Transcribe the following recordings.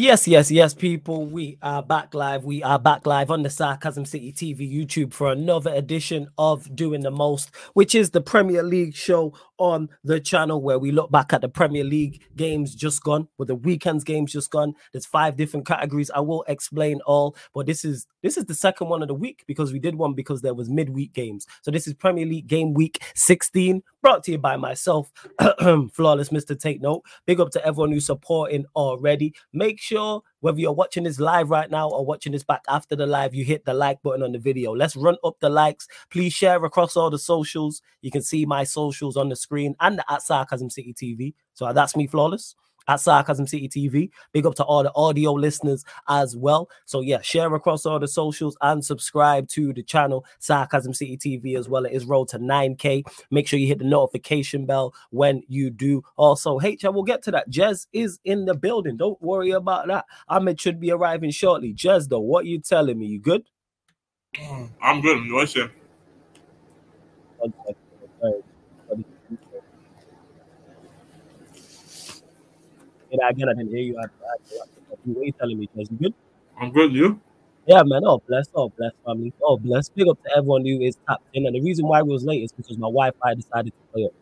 Yes, yes, yes, people. We are back live. We are back live on the Sarcasm City TV YouTube for another edition of Doing the Most, which is the Premier League show on the channel where we look back at the Premier League games just gone, with the weekend's games just gone. There's five different categories. I will explain all, but this is this is the second one of the week because we did one because there was midweek games. So this is Premier League game week 16, brought to you by myself, flawless Mr. Take Note. Big up to everyone who's supporting already. Make sure whether you're watching this live right now or watching this back after the live, you hit the like button on the video. Let's run up the likes. Please share across all the socials. You can see my socials on the screen and at Sarcasm City TV. So that's me, flawless at Sarcasm City TV. Big up to all the audio listeners as well. So yeah, share across all the socials and subscribe to the channel Sarcasm City TV as well. It is road to 9k. Make sure you hit the notification bell when you do. Also, H, I will get to that. Jez is in the building. Don't worry about that. Ahmed should be arriving shortly. Jez, though, what you telling me? You good? Mm, I'm good. What's your Say that again. I didn't hear you. I, what are you telling me? Jez? You good? I'm good. You? Yeah, man. Oh, bless. Oh, bless, family. Oh, bless. Big up to everyone who is tapped in. And the reason why we was late is because my Wi-Fi decided to play up.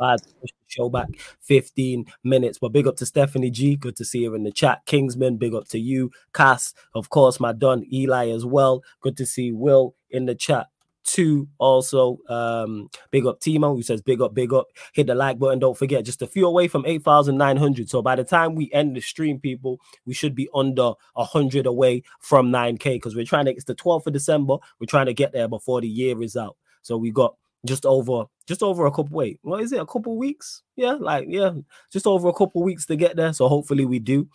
I had to push the show back 15 minutes. But big up to Stephanie G. Good to see her in the chat. Kingsman, big up to you. Cass, of course, my Don Eli as well. Good to see Will in the chat two also um big up timo who says big up big up. Hit the like button. Don't forget just a few away from 8900 so by the time we end the stream people we should be under 100 away from 9k because we're trying to it's the 12th of december. We're trying to get there before the year is out. So we got just over just over a couple wait what is it? A couple weeks? Yeah like yeah just over a couple weeks to get there. So hopefully we do.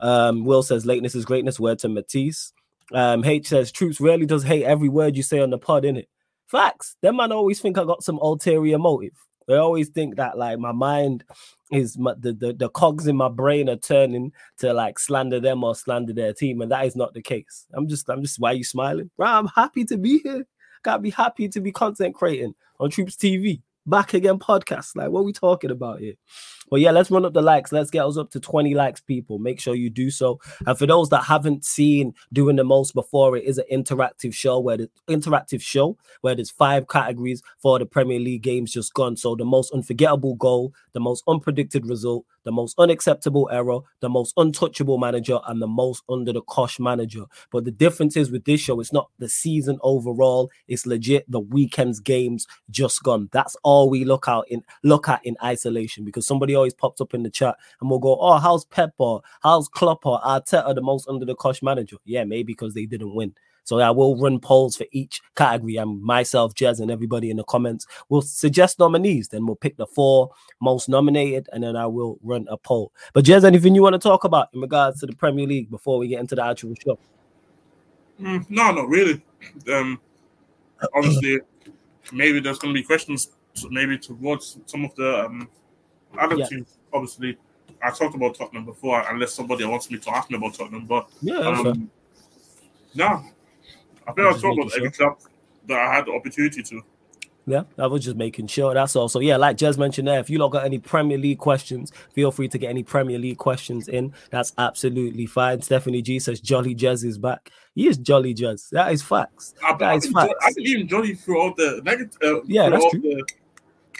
Um will says lateness is greatness. Word to matisse um, H says troops rarely does hate every word you say on the pod, in it. Facts. Them man always think I got some ulterior motive. They always think that like my mind is my, the, the the cogs in my brain are turning to like slander them or slander their team, and that is not the case. I'm just I'm just why are you smiling? Right, I'm happy to be here. Gotta be happy to be content creating on Troops TV back again podcast. Like, what we talking about here? Well, yeah, let's run up the likes. Let's get us up to 20 likes, people. Make sure you do so. And for those that haven't seen doing the most before, it is an interactive show where the interactive show where there's five categories for the Premier League games just gone. So the most unforgettable goal, the most unpredicted result, the most unacceptable error, the most untouchable manager, and the most under the cosh manager. But the difference is with this show, it's not the season overall, it's legit the weekend's games just gone. That's all we look out in look at in isolation because somebody always pops up in the chat and we'll go, Oh, how's Pepper? How's Klopp or Arteta the most under the cosh manager? Yeah, maybe because they didn't win. So I will run polls for each category. And myself, Jez, and everybody in the comments will suggest nominees. Then we'll pick the four most nominated, and then I will run a poll. But Jez, anything you want to talk about in regards to the Premier League before we get into the actual show? Mm, no, not really. Um, obviously, maybe there's going to be questions, maybe towards some of the um, other yeah. teams. Obviously, I talked about Tottenham before, unless somebody wants me to ask me about Tottenham. But yeah, um, no, I think I talked about every club that I had the opportunity to. Yeah, I was just making sure. That's all. So yeah, like Jez mentioned there, if you lot got any Premier League questions, feel free to get any Premier League questions in. That's absolutely fine. Stephanie G says Jolly Jez is back. He is Jolly Jez. That is facts. I, that is facts. I've been Jolly through all the negative. Uh, yeah, that's true. The,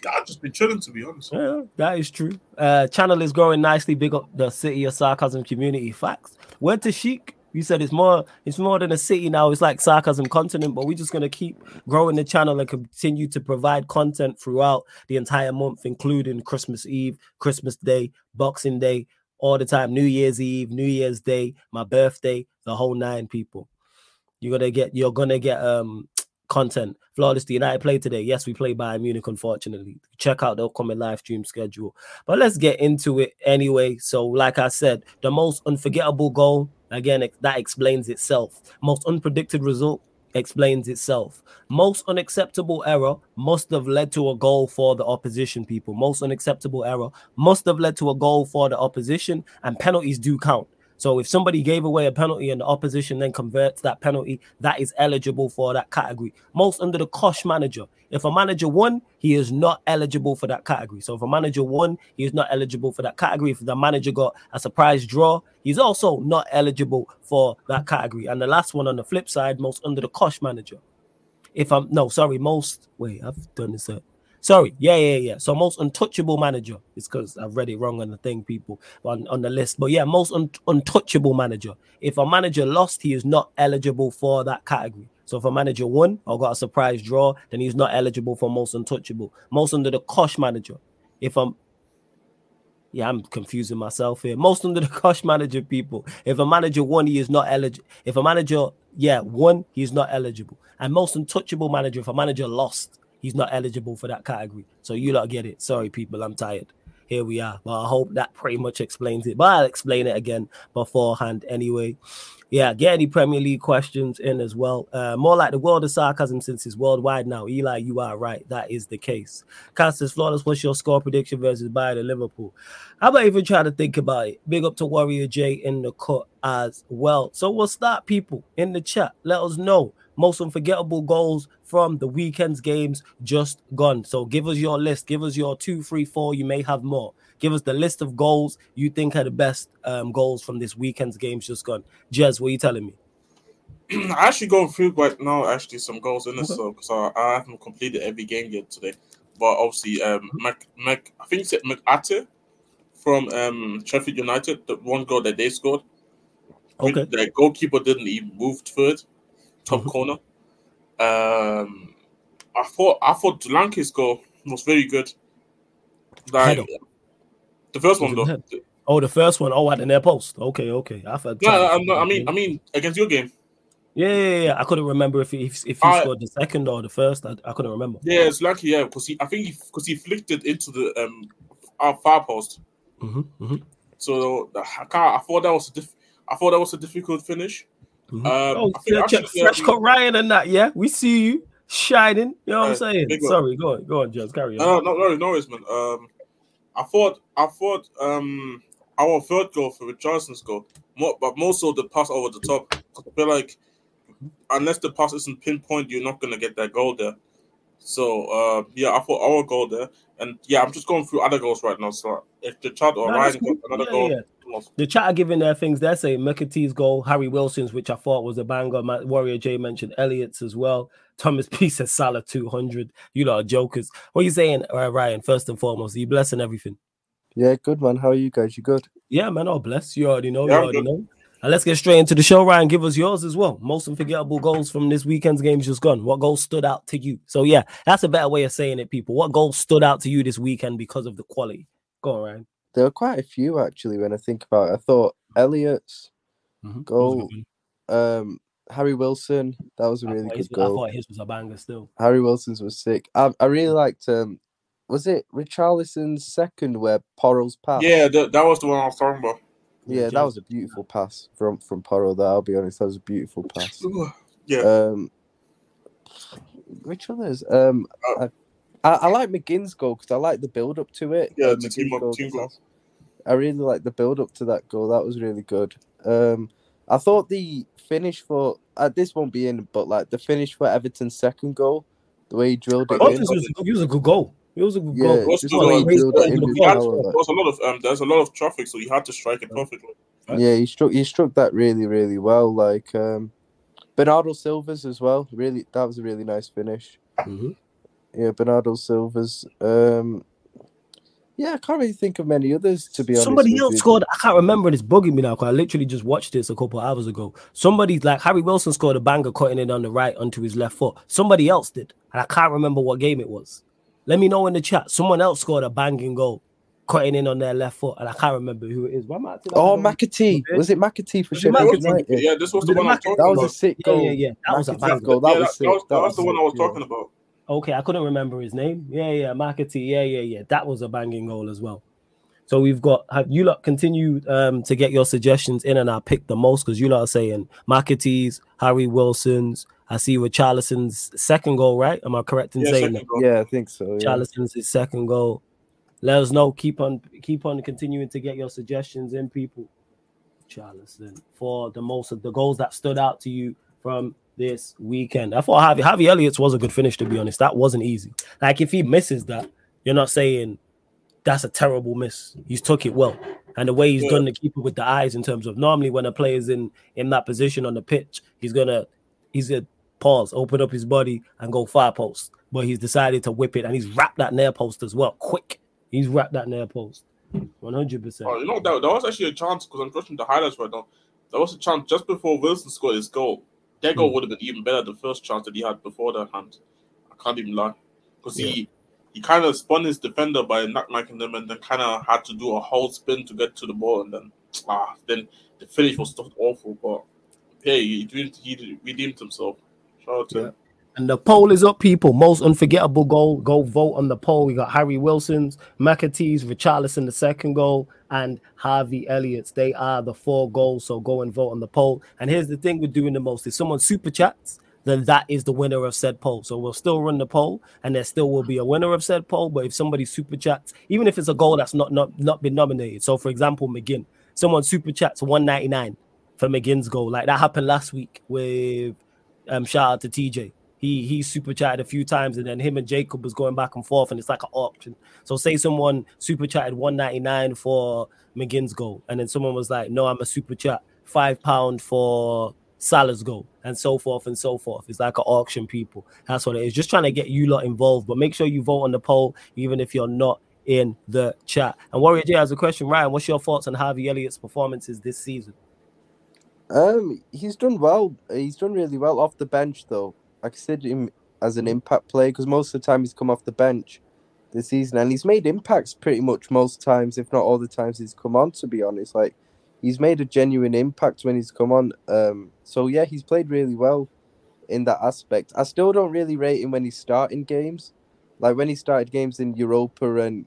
I've just been chilling, to be honest. Yeah, that is true. Uh, channel is growing nicely. Big up the City of Sarcasm community. Facts. Went to Sheik. You said it's more it's more than a city now. It's like sarcasm continent, but we're just gonna keep growing the channel and continue to provide content throughout the entire month, including Christmas Eve, Christmas Day, Boxing Day, all the time, New Year's Eve, New Year's Day, my birthday, the whole nine people. You're gonna get you're gonna get um content. Flawless the United play today. Yes, we play Bayern Munich, unfortunately. Check out the upcoming live stream schedule. But let's get into it anyway. So, like I said, the most unforgettable goal, again, that explains itself. Most unpredicted result explains itself. Most unacceptable error must have led to a goal for the opposition, people. Most unacceptable error must have led to a goal for the opposition, and penalties do count. So if somebody gave away a penalty and the opposition then converts that penalty, that is eligible for that category. Most under the Kosh manager. If a manager won, he is not eligible for that category. So if a manager won, he is not eligible for that category. If the manager got a surprise draw, he's also not eligible for that category. And the last one on the flip side, most under the Kosh manager. If I'm no, sorry, most wait, I've done this. Uh, Sorry, yeah, yeah, yeah. So most untouchable manager is because I've read it wrong on the thing, people on, on the list. But yeah, most un- untouchable manager. If a manager lost, he is not eligible for that category. So if a manager won or got a surprise draw, then he's not eligible for most untouchable. Most under the Kosh manager. If I'm yeah, I'm confusing myself here. Most under the Kosh manager people. If a manager won, he is not eligible. If a manager, yeah, won, he's not eligible. And most untouchable manager, if a manager lost, he's not eligible for that category. So you lot get it. Sorry, people, I'm tired. Here we are. But I hope that pretty much explains it. But I'll explain it again beforehand anyway. Yeah, get any Premier League questions in as well. Uh, more like the world of sarcasm since it's worldwide now. Eli, you are right. That is the case. Castus Flawless, what's your score prediction versus Bayern and Liverpool? How about even try to think about it? Big up to Warrior J in the cut as well. So we'll start people in the chat. Let us know most unforgettable goals from the weekend's games just gone. So give us your list. Give us your two, three, four. You may have more. Give us the list of goals you think are the best um, goals from this weekend's games just gone. Jez, what are you telling me? I actually going through right now actually some goals in this, okay. so because I, I, haven't completed every game yet today. But obviously, um. Mac, Mac, I think it's McAtee from um, Sheffield United, the one goal that they scored. Okay. The goalkeeper didn't even move to third top mm-hmm. corner. Um, I thought I thought Solanke's goal was very good. Like, the first one though. Oh, the first one. Oh, at the near post. Okay, okay. I thought. Yeah, no, I mean, I mean, against your game. Yeah, yeah, yeah. I couldn't remember if he, if, if he scored the second or the first. I, I couldn't remember. Yeah, it's lucky. Yeah, because he, I think he, because he flicked it into the um our far post. Mm-hmm, mm-hmm. So I, I thought that was a diff- I thought that was a difficult finish. Mm-hmm. Um, oh, yeah, fresh cut Ryan and that. Yeah, we see you shining. You know what uh, I'm saying? Sorry, go on, go on, Just carry on. No, no, no, no, worries, man. Um, I thought, I thought, um, our third goal for Richarlison's goal, more, but more so the pass over the top. I feel like unless the pass isn't pinpoint, you're not gonna get that goal there. So uh, yeah, I thought our goal there, and yeah, I'm just going through other goals right now. So if the child or no, Ryan got another yeah, goal, yeah. The chat are giving their things. They're saying McAtee's goal, Harry Wilson's, which I thought was a banger. Warrior J mentioned Elliott's as well. Thomas P says Salah 200. You lot are jokers. What are you saying, uh, Ryan? First and foremost, are you blessing everything? Yeah, good man. How are you guys? You good? Yeah, man. Oh, bless. You already know. Yeah, you already know. And let's get straight into the show. Ryan, give us yours as well. Most unforgettable goals from this weekend's games just gone. What goals stood out to you? So yeah, that's a better way of saying it, people. What goals stood out to you this weekend because of the quality? Go on, Ryan. There were quite a few actually when I think about it. I thought Elliott's mm-hmm. goal, um, Harry Wilson, that was a really good his, goal. I thought his was a banger still. Harry Wilson's was sick. I, I really liked um was it Richarlison's second where Porro's pass? Yeah, the, that was the one I was talking about. Yeah, that was a beautiful pass from from Porro. There, I'll be honest, that was a beautiful pass. yeah. Um, which others? Um, uh, I, I, like McGinn's goal because I like the build up to it. Yeah, the team, goal, team goal. I really like the build up to that goal. That was really good. Um, I thought the finish for uh, this won't be in, but like the finish for Everton's second goal, the way he drilled it. in, was, it was a good goal. It was a good yeah, goal. Just the way he drilled it in there was a lot of um, there's a lot of traffic, so he had to strike it perfectly. Yeah, he struck he struck that really really well. Like um, Bernardo Silva's as well. Really, that was a really nice finish. Mm-hmm. Yeah, Bernardo Silva's. Um, yeah, I can't really think of many others to be honest. Somebody else scored. I can't remember. and It's bugging me now because I literally just watched this a couple hours ago. Somebody like Harry Wilson scored a banger, cutting it on the right onto his left foot. Somebody else did, and I can't remember what game it was. Let me know in the chat. Someone else scored a banging goal, cutting in on their left foot, and I can't remember who it is. Why am I oh, McAtee. Was it McAtee for Sheffield United? Yeah, this was the one I was talking about. That was a sick goal. Yeah, yeah, yeah. That was a bang goal. That was sick. That was the one I was talking about. Okay, I couldn't remember his name. Yeah, yeah, McAtee. Yeah, yeah, yeah. That was a banging goal as well. So we've got have you lot continue um, to get your suggestions in, and I pick the most because you lot are saying McAtee's, Harry Wilson's. I see Richarlison's second goal, right? Am I correct in yeah, saying that? Yeah, I think so. Yeah. Richarlison's his second goal. Let us know. Keep on, keep on continuing to get your suggestions in, people. Richarlison for the most of the goals that stood out to you from this weekend. I thought Harvey Harvey Elliott's was a good finish to be honest. That wasn't easy. Like if he misses that, you're not saying that's a terrible miss. He's took it well. And the way he's yeah. done the keeper with the eyes in terms of normally when a player's in in that position on the pitch, he's gonna he's gonna pause, open up his body and go far post. But he's decided to whip it and he's wrapped that near post as well. Quick. He's wrapped that near post. 100 percent Oh, you know that, that was actually a chance because I'm watching the highlights right now. There was a chance just before Wilson scored his goal. Their goal mm. would have been even better the first chance that he had before that hand. I can't even lie. Because yeah. he he kind of spun his defender by knock-knocking them and then kind of had to do a whole spin to get to the ball and then ah then the finish was just awful but hey, he, he redeemed himself shout out to yeah. him and the poll is up, people. Most unforgettable goal. Go vote on the poll. We got Harry Wilson's, McAtee's, Richarlison, the second goal, and Harvey Elliott's. They are the four goals. So go and vote on the poll. And here's the thing we're doing the most. If someone super chats, then that is the winner of said poll. So we'll still run the poll, and there still will be a winner of said poll. But if somebody super chats, even if it's a goal that's not not not been nominated, so for example, McGinn, someone super chats 199 for McGinn's goal, like that happened last week with um shout out to TJ he he super chatted a few times, and then him and Jacob was going back and forth, and it's like an auction. So say someone super chatted 199 for McGinn's goal, and then someone was like, No, I'm a super chat, five pound for Salah's goal, and so forth and so forth. It's like an auction, people. That's what it is. Just trying to get you lot involved, but make sure you vote on the poll, even if you're not in the chat. And Warrior J has a question, Ryan. What's your thoughts on Harvey Elliott's performances this season? Um, he's done well. He's done really well off the bench, though. I consider him as an impact player because most of the time he's come off the bench this season and he's made impacts pretty much most times, if not all the times he's come on. To be honest, like he's made a genuine impact when he's come on. Um, so yeah, he's played really well in that aspect. I still don't really rate him when he's starting games, like when he started games in Europa and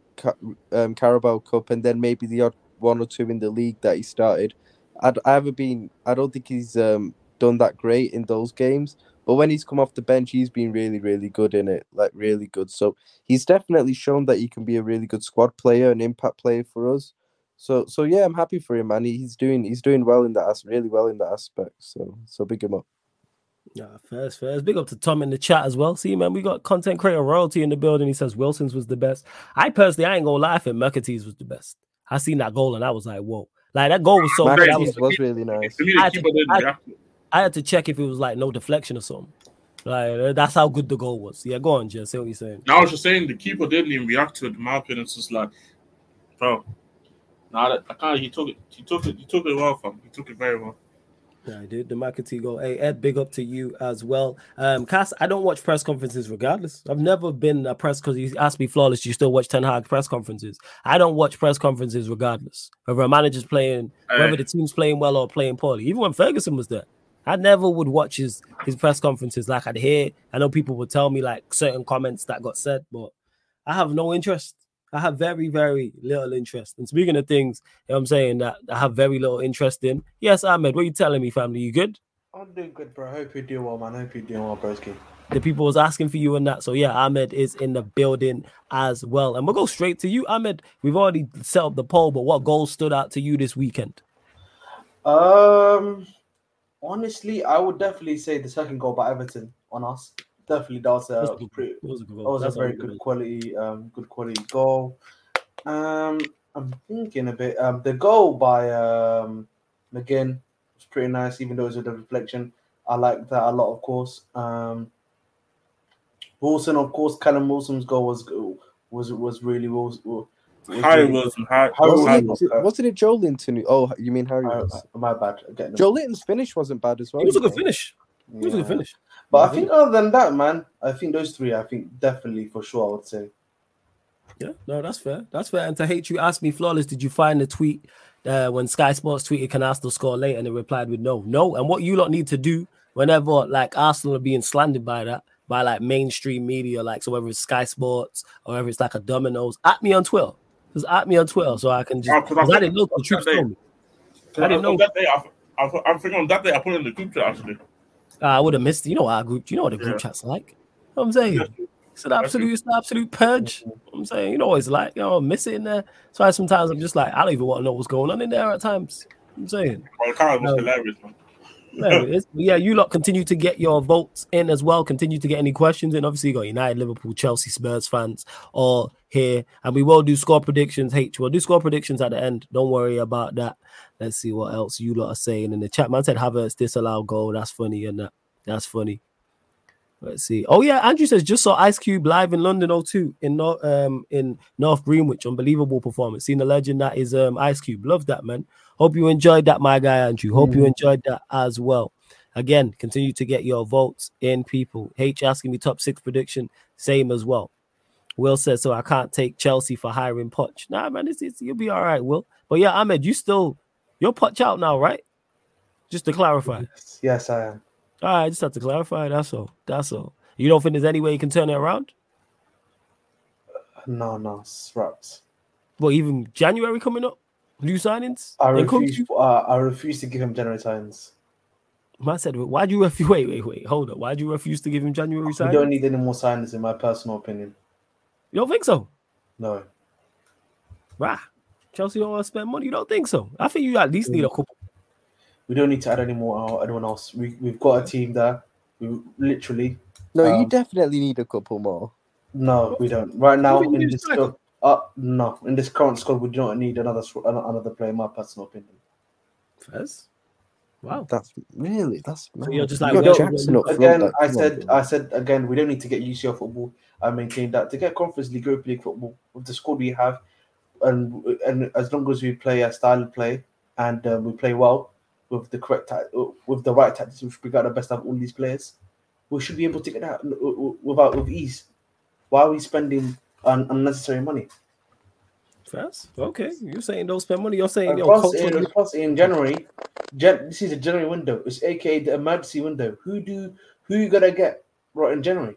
um, Carabao Cup, and then maybe the odd one or two in the league that he started. I'd, I haven't been. I don't think he's um, done that great in those games. But when he's come off the bench, he's been really, really good in it, like really good. So he's definitely shown that he can be a really good squad player, an impact player for us. So, so yeah, I'm happy for him, man. He's doing, he's doing well in that, really well in that aspect. So, so big him up. Yeah, first, first. Big up to Tom in the chat as well. See, man, we got content creator royalty in the building. He says Wilson's was the best. I personally, I ain't gonna lie, I think was the best. I seen that goal and I was like, whoa. Like that goal was so good. That was, was really nice. I had, to, I, I had to check if it was like no deflection or something. Like that's how good the goal was. Yeah, go on, Jez. Say what you're saying. Now I was just saying the keeper didn't even react to it. In my opinion, it's just like, bro, nah, I can't. He took it. He took it. He took it well, fam. He took it very well. Yeah, I did. The McAtee goal. Hey, Ed, big up to you as well. Um, Cass, I don't watch press conferences regardless. I've never been a press because you asked me flawless. You still watch Ten Hag press conferences. I don't watch press conferences regardless. Whether a manager's playing, whether the team's playing well or playing poorly. Even when Ferguson was there, I never would watch his his press conferences. Like I'd hear, I know people would tell me like certain comments that got said, but I have no interest. I have very, very little interest. And speaking of things, you know I'm saying that I have very little interest in. Yes, Ahmed, what are you telling me, family? You good? I'm doing good, bro. I hope you're doing well, man. I hope you're doing well, broski. The people was asking for you and that. So yeah, Ahmed is in the building as well. And we'll go straight to you, Ahmed. We've already set up the poll, but what goals stood out to you this weekend? Um Honestly, I would definitely say the second goal by Everton on us. Definitely, that was a, that was a, pretty, was a, was a very good quality, um, good quality goal. Um, I'm thinking a bit. Um, the goal by um McGinn was pretty nice, even though it was a reflection. I like that a lot, of course. Um, Wilson, of course, Callum Wilson's goal was was was really was Harry Wilson. Harry, wasn't, it, wasn't it Joelinton? Oh, you mean Harry? Uh, my bad. Joelinton's finish wasn't bad as well. It was a good finish. It was a good finish. But I think other than that, man, I think those three, I think definitely for sure, I would say. Yeah, no, that's fair. That's fair. And to hate you, ask me, flawless. Did you find the tweet uh, when Sky Sports tweeted, "Can Arsenal score late?" and they replied with no, no. And what you lot need to do whenever like Arsenal are being slandered by that by like mainstream media, like so whether it's Sky Sports or whether it's like a Domino's, at me on Twitter. Just at me on Twitter so I can just. Oh, I, I, didn't know the troops told me. I didn't know. That day, I, I, I'm thinking on that day I put in the group chat actually. Uh, I would have missed. You know our group. You know what the group yeah. chat's like. You know what I'm saying. It's an absolute, it's an absolute purge. You know I'm saying, you know, it's like, you know, miss it in there. So I sometimes I'm just like, I don't even want to know what's going on in there at times. I'm saying. Well, Kyle was hilarious, man. Yeah, you lot continue to get your votes in as well. Continue to get any questions in. Obviously, you got United, Liverpool, Chelsea, Spurs fans all here, and we will do score predictions. H, we'll do score predictions at the end. Don't worry about that. Let's see what else you lot are saying in the chat. Man said Havertz disallowed goal. That's funny, and that that's funny. Let's see. Oh yeah, Andrew says just saw Ice Cube live in London O2 in North um in North Greenwich. Unbelievable performance. Seen the legend that is um Ice Cube. Love that man. Hope you enjoyed that, my guy Andrew. Hope mm. you enjoyed that as well. Again, continue to get your votes in, people. H asking me top six prediction, same as well. Will says so. I can't take Chelsea for hiring Poch. Nah, man, it's, it's you'll be all right, Will. But yeah, Ahmed, you still you're Poch out now, right? Just to clarify. Yes, yes I am. All right, just have to clarify. That's all. That's all. You don't think there's any way you can turn it around? No, no, scraps. Well, even January coming up, new signings. I refuse. Uh, I refuse to give him January signings. I said, why do you refuse? Wait, wait, wait. Hold up. Why do you refuse to give him January signings? We don't need any more signings, in my personal opinion. You don't think so? No. Rah. Chelsea don't want to spend money. You don't think so? I think you at least need a couple we don't need to add any more uh, anyone else. We we've got a team there. We literally. No, um, you definitely need a couple more. No, we don't. Right now in this squad, uh, no, in this current squad, we do not need another another player. My personal opinion. Fez. Wow, that's really that's. So you're just like Jackson again. Front, I said, I said again, we don't need to get UCL football. I maintain that to get Conference League, Europa League football with the squad we have, and and as long as we play a style of play and um, we play well, with the correct with the right tactics, which we got the best of all these players, we should be able to get that without with ease. Why are we spending un- unnecessary money? First, okay. You're saying don't spend money. You're saying yo, plus, in, plus in January, Jan- this is a January window. It's aka the emergency window. Who do who you gonna get right in January?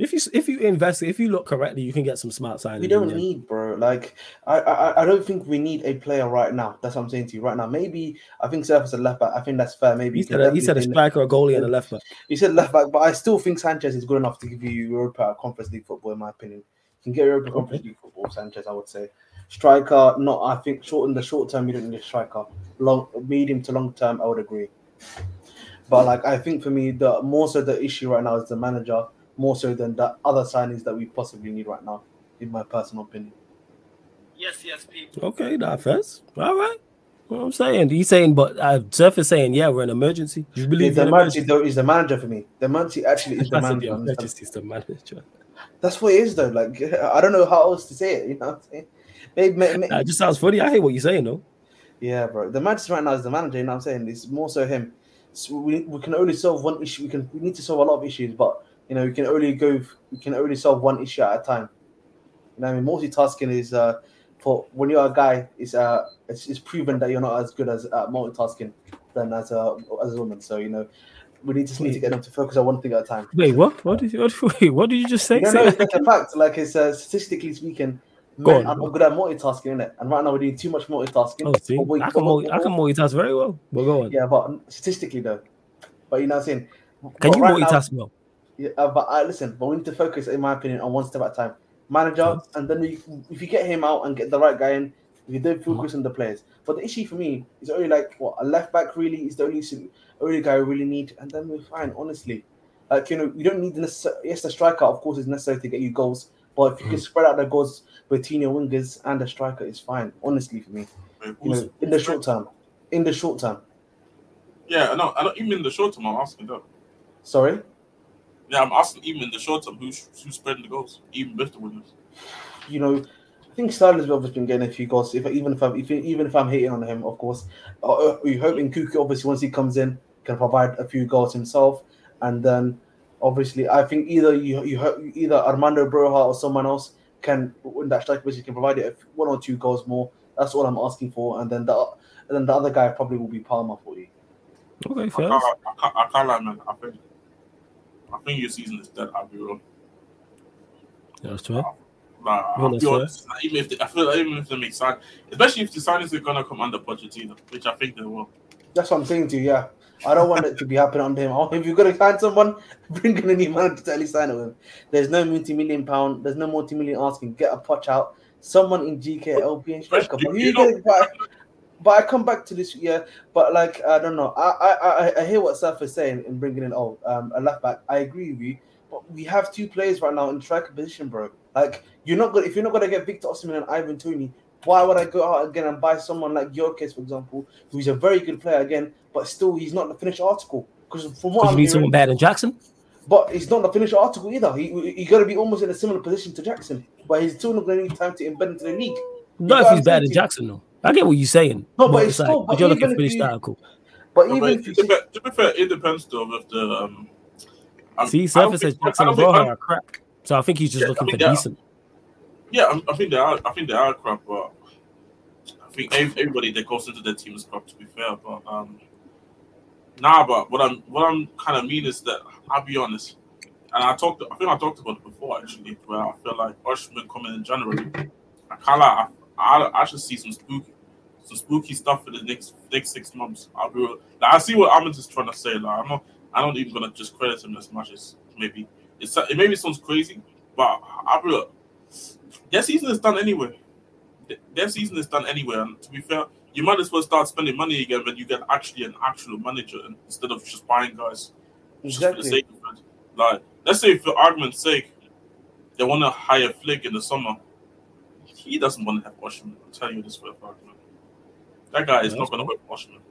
If you if you invest, if you look correctly, you can get some smart signings. We don't need, bro. Like I, I I don't think we need a player right now. That's what I'm saying to you right now. Maybe I think Surface a left back. I think that's fair. Maybe he said, a, he said a striker, a goalie, and a left back. He said left back, but I still think Sanchez is good enough to give you Europa Conference League football, in my opinion. You can get Europa okay. Conference League football, Sanchez. I would say striker. Not I think short in the short term, you don't need a striker. Long, medium to long term, I would agree. But like I think for me, the more so the issue right now is the manager more so than the other signings that we possibly need right now, in my personal opinion. Yes, yes, people. Okay, that first. All right. What I'm saying, he's saying, but uh, Surf is saying, yeah, we're in emergency. You believe the emergency, though is the manager for me. The emergency actually is the manager. The emergency is the manager. That's what it is, though. Like I don't know how else to say it. You know what I'm saying? Maybe, maybe, that just sounds funny. I hate what you're saying, though. Yeah, bro. The manager right now is the manager. You know what I'm saying? It's more so him. So we, we can only solve one issue. We can we need to solve a lot of issues, but you know, you can only go, you can only solve one issue at a time. You know, I mean, multitasking is uh, for when you're a guy, it's uh, it's, it's proven that you're not as good as uh, multitasking than as a as a woman. So you know, we need to need to get them to focus on one thing at a time. Wait, what? What did you? What, wait, what did you just say? No, no, it's like a fact. Like it's uh, statistically speaking, Go men on, are good at multitasking, it? And right now we're doing too much multitasking. Oh, see, we, I can multi- I can multitask very well. We're going. Yeah, but statistically though, but you know what I'm saying. Can you right multitask now, well? Yeah, uh, but I uh, listen, but we need to focus, in my opinion, on one step at a time. Manager, yes. and then you, if you get him out and get the right guy in, you don't focus mm-hmm. on the players. But the issue for me is only like what a left back really is the only only guy we really need, and then we're fine. Honestly, like you know, you don't need the necessary. Yes, the striker, of course, is necessary to get you goals. But if you mm-hmm. can spread out the goals between your wingers and the striker, is fine. Honestly, for me, you know, in the short term, in the short term. Yeah, no, I don't even in the short term. I'm asking though. Sorry. Yeah, I'm asking even in the short term who's who's spreading the goals, even with the winners. You know, I think Sterling's been getting a few goals. If even if I'm if, even if I'm hating on him, of course, uh, we hope in Nkunku obviously once he comes in can provide a few goals himself, and then obviously I think either you you either Armando Broja or someone else can in that strike position can provide it one or two goals more. That's all I'm asking for, and then the and then the other guy probably will be Palmer for you. Okay, fair. I can't, I can't, I can't lie, man. I think I think your season is dead. I'll be real. That's true. Like, I'll be honest, like, even if they, I feel like even if they make sign, especially if the signings are gonna come under Pochettino, which I think they will. That's what I'm saying to you. Yeah, I don't want it to be happening under him. Oh, if you're gonna find someone, bring in a new manager to at least sign him. There's no multi-million pound. There's no multi-million asking. Get a Poch out. Someone in GK. But who you gonna buy? but I come back to this, yeah. But like, I don't know. I I I, hear what Saf is saying in bringing in oh um a left back. I agree with you. But we have two players right now in striker position, bro. Like you're not good if you're not gonna get Victor Osimhen and Ivan Toney. Why would I go out again and buy someone like Gyökeres, for example, who's a very good player again, but still he's not the finished article? Because from what I'm you need someone better than Jackson. But he's not the finished article either. He he got to be almost in a similar position to Jackson, but he's still not going to need time to embed into the league. Not if he's better than Jackson, though. I get what you're saying. No, but, but it's still, like, but you're looking for the article. But even but if you, to be fair, it depends though with the um. See, Surface says Jackson and Broja are crap, so I think he's just yeah, looking for decent. Yeah, I, I think they are. I think they are crap, but I think everybody that goes into their team is crap. To be fair, but um, nah. But what I'm what I'm kind of mean is that I'll be honest, and I talked. I think I talked about it before actually, where I feel like Osimhen coming in January. I kind of I, I should see some spooky, some spooky stuff for the next next six months. I'll be. Like, I see what Ahmed is trying to say. Like I'm not. I don't even gonna just credit him as much as maybe it's. It maybe sounds crazy, but I'll be real. Their season is done anyway. Their season is done anyway. And to be fair, you might as well start spending money again when you get actually an actual manager instead of just buying guys exactly. just for the sake of it. Like, let's say for argument's sake, they want to hire Flick in the summer he doesn't want to have Osimhen. I'll tell you this for a fact, man. That guy is yeah, not going to work Washington.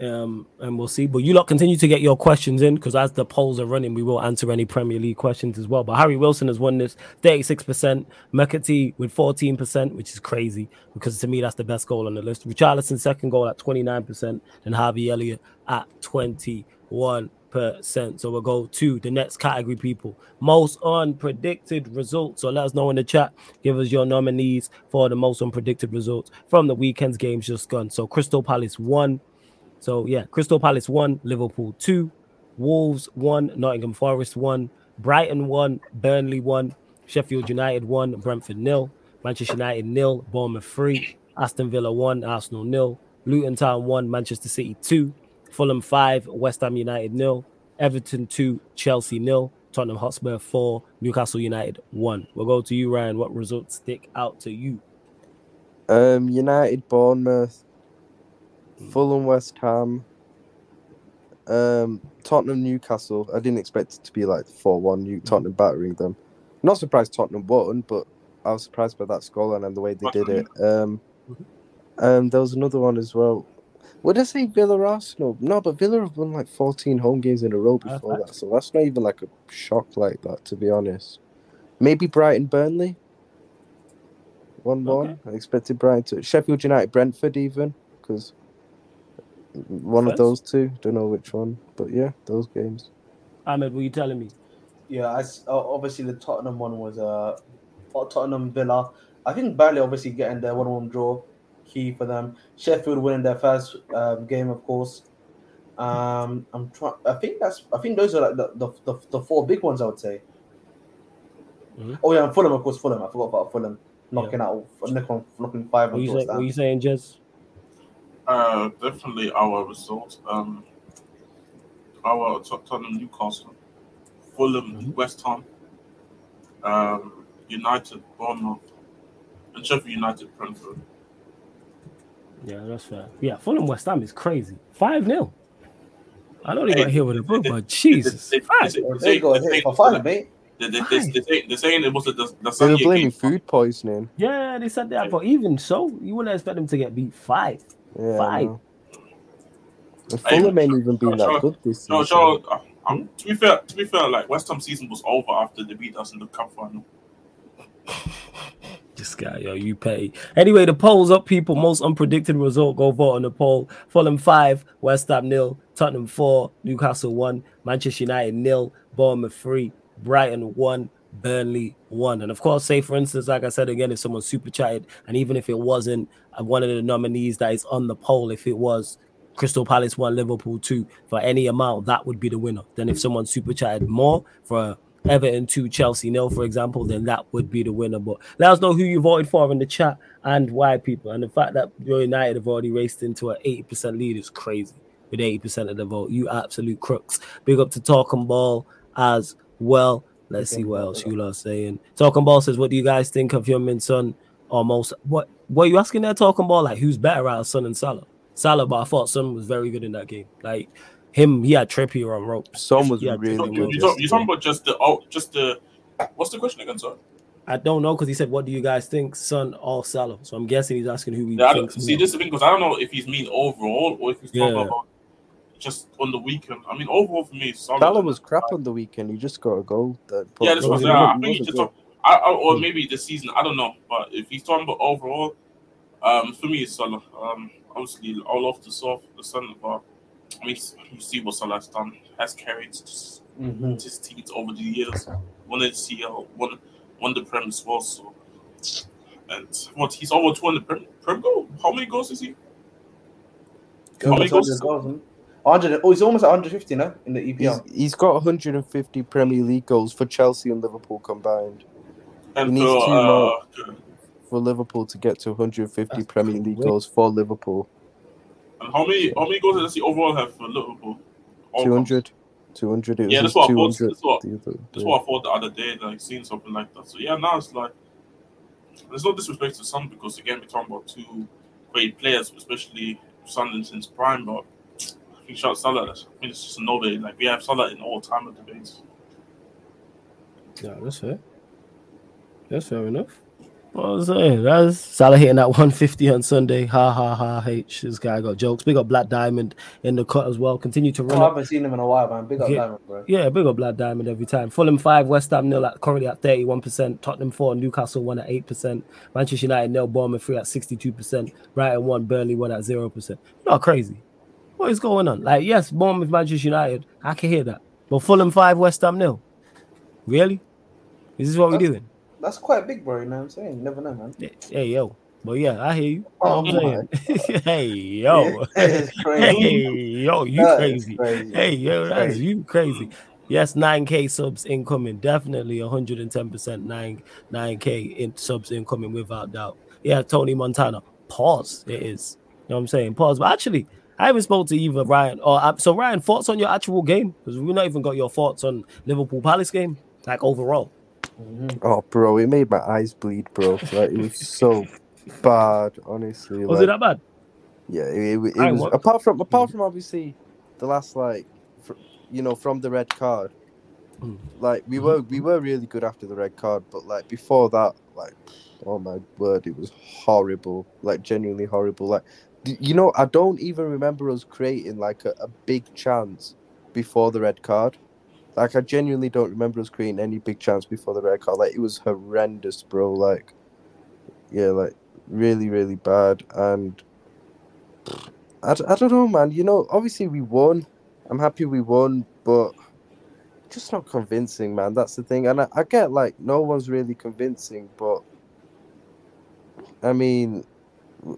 Um, and we'll see. But you lot continue to get your questions in because as the polls are running, we will answer any Premier League questions as well. But Harry Wilson has won this 36%, McAtee with 14%, which is crazy because to me that's the best goal on the list. Richarlison second goal at 29%, and Harvey Elliott at 21 percent. So we'll go to the next category, people. Most unpredicted results. So let us know in the chat. Give us your nominees for the most unpredicted results from the weekend's games just gone. So Crystal Palace one. So yeah, Crystal Palace one, Liverpool two, Wolves one, Nottingham Forest one, Brighton one, Burnley one, Sheffield United one, Brentford nil, Manchester United nil, Bournemouth three, Aston Villa one, Arsenal nil, Luton Town one, Manchester City two, Fulham 5, West Ham United nil, Everton 2, Chelsea nil, Tottenham Hotspur 4, Newcastle United 1. We'll go to you, Ryan. What results stick out to you? Um, United, Bournemouth, Fulham, West Ham, um, Tottenham, Newcastle. I didn't expect it to be like 4 1, New Tottenham battering them. Not surprised Tottenham won, but I was surprised by that scoreline and the way they did it. Um, um, there was another one as well. Would I say Villa Arsenal? No, but Villa have won like 14 home games in a row before that, so that's not even like a shock like that, to be honest. Maybe Brighton Burnley. 1 1. Okay. I expected Brighton to. Sheffield United Brentford, even, because one First? of those two. Don't know which one, but yeah, those games. Ahmed, what are you telling me? Yeah, I, obviously the Tottenham one was uh, Tottenham Villa. I think Burnley obviously getting their 1 1 draw key for them. Sheffield winning their first um, game, of course. Um, I'm trying. I think that's. I think those are like the the, the, the four big ones. I would say. Mm-hmm. Oh yeah, and Fulham, of course. Fulham. I forgot about Fulham knocking yeah. out, knocking, knocking five. What are you, say, what are you saying, Jez? Uh, definitely our result. Um, our Tottenham, Newcastle, Fulham, mm-hmm. West Ham, um, United, Bournemouth, and Sheffield United, Brentford. Yeah, that's fair. Yeah, Fulham West Ham is crazy. 5 0. I know they got hit with a book, but Jesus. They, they, got hit for five, mate. They, they, they, they, they're saying it was the, the, the They were blaming food poisoning. Yeah, they said that, but even so, you wouldn't expect them to get beat five. Yeah, five. Fulham ain't even been that good this season. No, Joe, uh, um, to be fair, to be fair, like West Ham season was over after they beat us in the cup final. This guy, yo, you pay. Anyway, the polls up, people. Most unpredicted result. Go vote on the poll. Fulham five, West Ham nil, Tottenham four, Newcastle one, Manchester United nil, Bournemouth three, Brighton one, Burnley one. And of course, say for instance, like I said again, if someone super chatted, and even if it wasn't uh, one of the nominees that is on the poll, if it was Crystal Palace one, Liverpool two, for any amount, that would be the winner. Then if someone super chatted more for Everton 2, Chelsea nil, for example, then that would be the winner. But let us know who you voted for in the chat and why, people. And the fact that United have already raced into an 80% lead is crazy with 80% of the vote. You absolute crooks. Big up to Talking Ball as well. Let's see what else you are saying. Talking Ball says, What do you guys think of Heung-min Son almost. What what you asking there? Talking about like who's better out of Son and Salah? Salah, but I thought Son was very good in that game. Like him, he had Trippier on ropes. Son was Yeah, really You, good. you, talk, you yesterday. talking about just the oh, just the what's the question again, sir? I don't know because he said, "What do you guys think, Son or Salah?" So I'm guessing he's asking who he Yeah, I don't, see, more. this is because I don't know if he's mean overall or if he's talking Yeah. about just on the weekend. I mean, overall for me, Salah. Salah was crap on the weekend. He just got a goal. That Yeah, this was. Yeah, I wasn't- think he just talk, I, I, or maybe the season. I don't know, but if he's talking about overall, um, for me it's Salah. Um, obviously, I love the soft the Son, but I mean, you see what Salah has done, has carried his, Mhm. his teams over the years. Won the CL, won won the Prem as well. So, and what he's over 200 Prem, Prem goal. How many goals is he? How many Almost goals? 100 goals, isn't it? 100 Oh, he's almost at 150 now in the E He's, EPL. he's got 150 Premier League goals for Chelsea and Liverpool combined. And He needs for two uh, more. For Liverpool to get to 150 Premier League quick. goals for Liverpool, and how many how many goals does he overall have for Liverpool? All 200, 200. It was Yeah, that's what I thought. That's what- the other That's day. what I thought the other day, like seeing something like that. So yeah, now it's like there's no disrespect to Son because again we're talking about two great players, especially Son in his prime, but I think Shot Salah, I mean it's just a no way. Like we have Salah in all time of debates. Yeah, that's fair. That's fair enough. What was I saying? That's Salah hitting that 150 on Sunday. Ha ha ha. H. This guy got jokes. Big up Black Diamond in the cut as well. Continue to Oh, run I haven't seen him in a while, man. Big up Yeah. Diamond, bro. Yeah, big up Black Diamond every time. Fulham five, West Ham nil at currently at 31%, Tottenham four, Newcastle one at 8%, Manchester United nil, Bournemouth three at 62%, Brighton one, Burnley one at 0%. Not crazy. What is going on? Like, yes, Bournemouth, Manchester United, I can hear that. But Fulham five, West Ham nil. Really? Is this what we're doing? That's quite big, bro. You know what I'm saying? You never know, man. Hey yo. But yeah, I hear you. Oh, You know I'm oh, saying? hey yo. hey yo, you That crazy. crazy. Hey yo, that's you crazy. Yes, 9k subs incoming. Definitely 110% 9 9k in subs incoming without doubt. Yeah, Tony Montana. Pause. It is. You know what I'm saying? Pause. But actually, I haven't spoke to either Ryan or uh, so Ryan, thoughts on your actual game? Because we've not even got your thoughts on Liverpool Palace game, like overall. Mhm. Oh, bro, it made my eyes bleed, bro. Like it was so bad, honestly. Was like, it that bad? Yeah, it, it, it was. wa- Apart from apart from obviously the last like, fr- you know, from the red card, Mm. like we were we were really good after the red card, but like before that, like, oh my word, it was horrible. Like genuinely horrible. Like, you know, I don't even remember us creating like a, a big chance before the red card. Like, I genuinely don't remember us creating any big chance before the red card. Like, it was horrendous, bro. Like, yeah, like really, really bad. And I, I don't know, man. You know, obviously we won. I'm happy we won, but just not convincing, man. That's the thing. And I, I get like no one's really convincing, but I mean,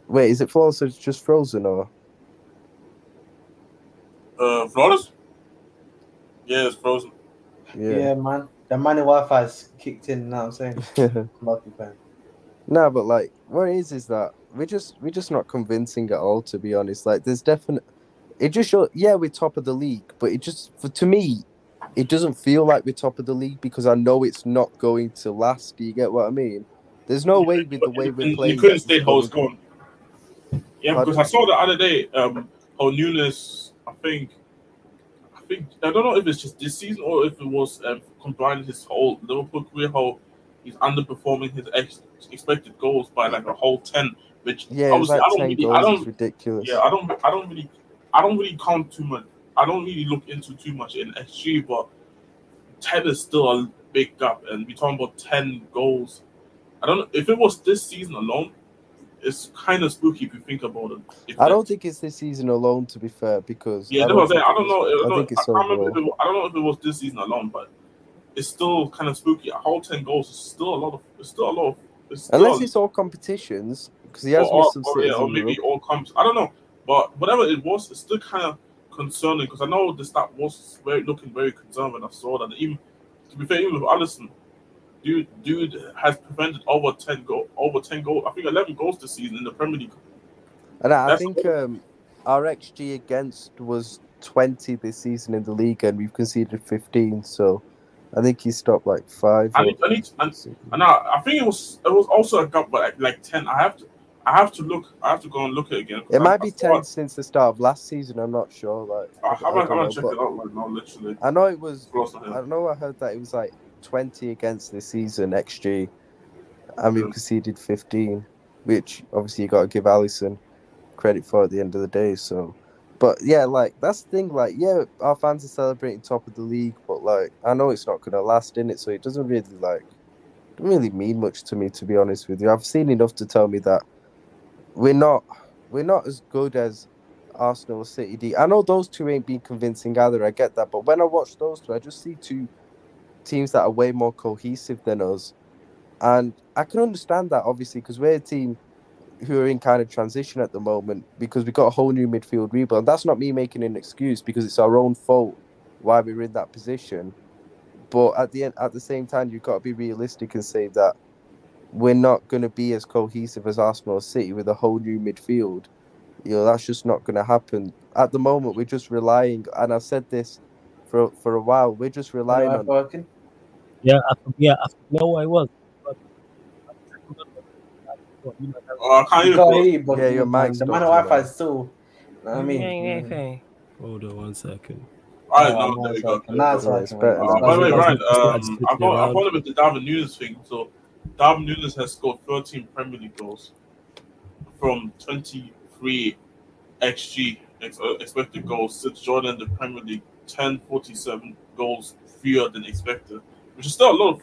wait, is it flawless or just frozen or? Uh, Flawless? Yeah, it's frozen. Yeah. Yeah. man. The money Wi-Fi's kicked in. You know what I'm saying? Lucky fan. no, but like, what it is is that we're just we're just not convincing at all. To be honest, like, there's definite. It just show yeah we're top of the league, but it just for to me, it doesn't feel like we're top of the league because I know it's not going to last. Do you get what I mean? There's no way with the way we're playing. you couldn't stay state we're how it's going- going. Yeah, because I saw the other day, um, how Nunez, I think, I think, I don't know if it's just this season or if it was um, combined his whole Liverpool career, how he's underperforming his ex- expected goals by like a whole ten, which Yeah, obviously I don't really, goals. I don't, ridiculous. yeah, I don't, I don't really, I don't really count too much. I don't really look into too much in XG, but ten is still a big gap, and we're talking about ten goals. I don't know if it was this season alone. It's kind of spooky if you think about it. I don't think it's this season alone, to be fair, because Yeah, I that's what I'm saying. I don't know. I, don't know. I think it's I, can't remember if it, I don't know if it was this season alone, but it's still kind of spooky. A whole ten goals is still a lot of. It's still a lot of. It's still Unless it's all competitions, because he has or, missed some or, yeah, or maybe all comes. I don't know, but whatever it was, it's still kind of concerning because I know the stat was very looking very concerned when I saw that. Even to be fair, even with Alisson, dude, dude has prevented over ten goal, over ten goals. I think eleven goals this season in the Premier League. And I, I That's- think um, our XG against was 20 this season in the league, and we've conceded 15. So I think he stopped like five. I need, I need, and, and I, I think it was it was also a gap, but like, like ten. I have to, I have to look. I have to go and look at it again. It I, might I be ten since the start of last season. I'm not sure. Like, I, I'm, I don't gonna know, check it out right now. Literally, I know it was. To. I know I heard that it was like 20 against this season XG, and we've Mm. conceded 15, which obviously you got to give Alisson credit for at the end of the day. So, but yeah, like that's the thing. Like, yeah, our fans are celebrating top of the league, but like I know it's not gonna last in it, so it doesn't really like really mean much to me to be honest with you. I've seen enough to tell me that we're not we're not as good as Arsenal City D. I know those two ain't been convincing either. I get that, but when I watch those two, I just see two teams that are way more cohesive than us, and I can understand that obviously because we're a team who are in kind of transition at the moment because we got a whole new midfield rebuild. And That's not me making an excuse because it's our own fault why we're in that position. But at the end, at the same time, you've got to be realistic and say that we're not going to be as cohesive as Arsenal City with a whole new midfield. You know, that's just not going to happen. At the moment, we're just relying, and I've said this for for a while. We're just relying on. working? Yeah, I, yeah, I know what it was. oh, I can't You can't hear you, but Yeah, your man, mic's the not man too Wi-Fi loud. is still. I mean, Hold on one second. I Oh, know. no, There we it's go. working. Now it's Yeah, it's better Uh, by the way, Ryan, I was um, I looking followed, I with the Darwin Nunez thing. So, Darwin Nunez has scored 13 Premier League goals from 23 XG uh, expected goals since joining the Premier League. 10 47 goals fewer than expected, which is still a lot. Of,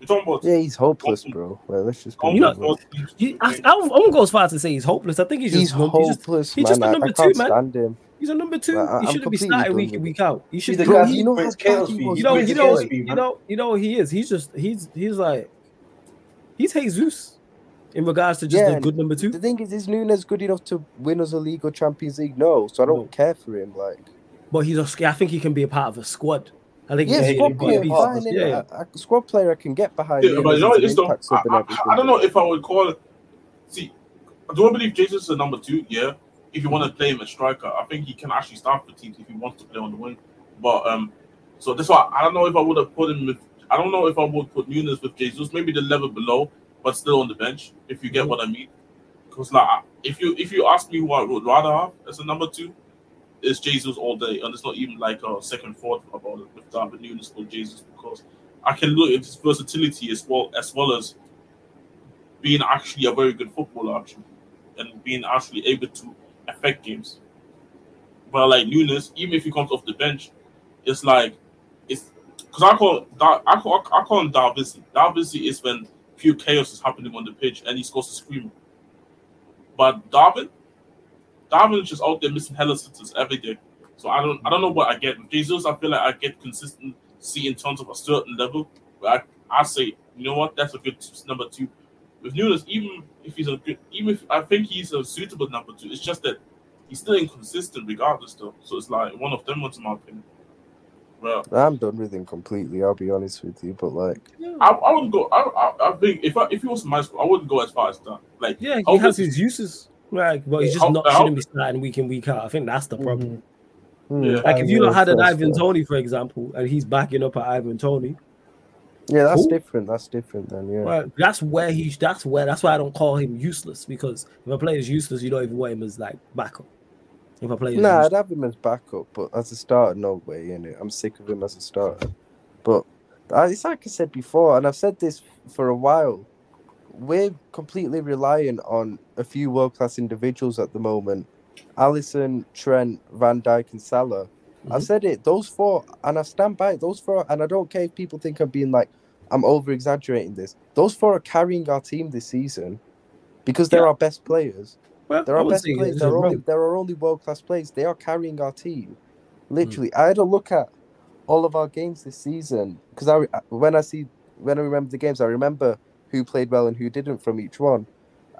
we're talking about. Yeah, he's hopeless, bro. Well, let's just. be almost You know- real. 14 You, I, I won't go as far as to say he's hopeless. I think he's just He's num- he's just, hopeless, he's man. just a I, number I two, can't man. stand him. he's a number two. Well, I- he shouldn't be completely starting week in week out. He should. He's the Bro, guy you know brings how chaos he you. was you know, you know, you know, you know, he is. He's just he's he's like he's Jesus in regards to just Yeah, a and good number two. The thing is, is Nunez good enough to win us a league or Champions League? No, so I don't No. care for him. Like, But he's a, I think he can be a part of a squad. I think yeah, he squad can player, be fine. Yeah, A, a squad player I can get behind. Yeah, but you know, it's the, impact sub and I, I, I don't know if I would call it. See, do I believe Jesus is a number two? Yeah. If you want to play him as striker, I think he can actually start for teams if he wants to play on the wing. But um, so that's why I don't know if I would have put him with. I don't know if I would put Nunez with Jesus, maybe the level below, but still on the bench. If you get what I mean, because like if you if you ask me who I would rather have as a number two, it's Jesus all day, and it's not even like a second thought about it with Darwin Nunez or Jesus because I can look at his versatility as well as well as being actually a very good footballer actually, and being actually able to affect games. But like Nunez, even if he comes off the bench, it's like it's because I call Dar- I call I call him Darvisi. Darvisi is when pure chaos is happening on the pitch and he scores a screamer. But Darwin, Darwin is just out there missing hella sitters every day. So I don't I don't know what I get. Jesus, I feel like I get consistency in terms of a certain level. But I, I say, you know what, that's a good number two. With Nunez, even if he's a good, even if I think he's a suitable number two, it's just that he's still inconsistent regardless, though. So it's like one of them ones, in my opinion. Well, I'm done with him completely. I'll be honest with you, but like, I, I wouldn't go. I, I, I think if I, if he was my school, I wouldn't go as far as that. Like, yeah, he has his uses. Right, but he's just not how- shouldn't be starting week in week out. I think that's the problem. hmm, Yeah. Like if you yeah, not had an Ivan fair. Tony, for example, and he's backing up at Ivan Toney, yeah, that's Cool. different. That's different then. Yeah. right? That's where he. That's where. That's why I don't call him useless because if a player is useless, you don't even want him as like backup. If a player is Nah, I'd have him as backup, but as a starter, no way, innit? I'm sick of him as a starter. But uh, it's like I said before, and I've said this for a while. We're completely reliant on a few world class individuals at the moment. Alisson, Trent, Van Dijk, and Salah. I've Mhm. said it. Those four, and I stand by it. Those four, and I don't care if people think I'm being like I'm over exaggerating this. Those four are carrying our team this season because they're Yeah. our best players. Well, They're our best players. They're only they're our only world class players. They are carrying our team. Hmm. Literally, I had a look at all of our games this season because I when I see when I remember the games, I remember who played well and who didn't from each one.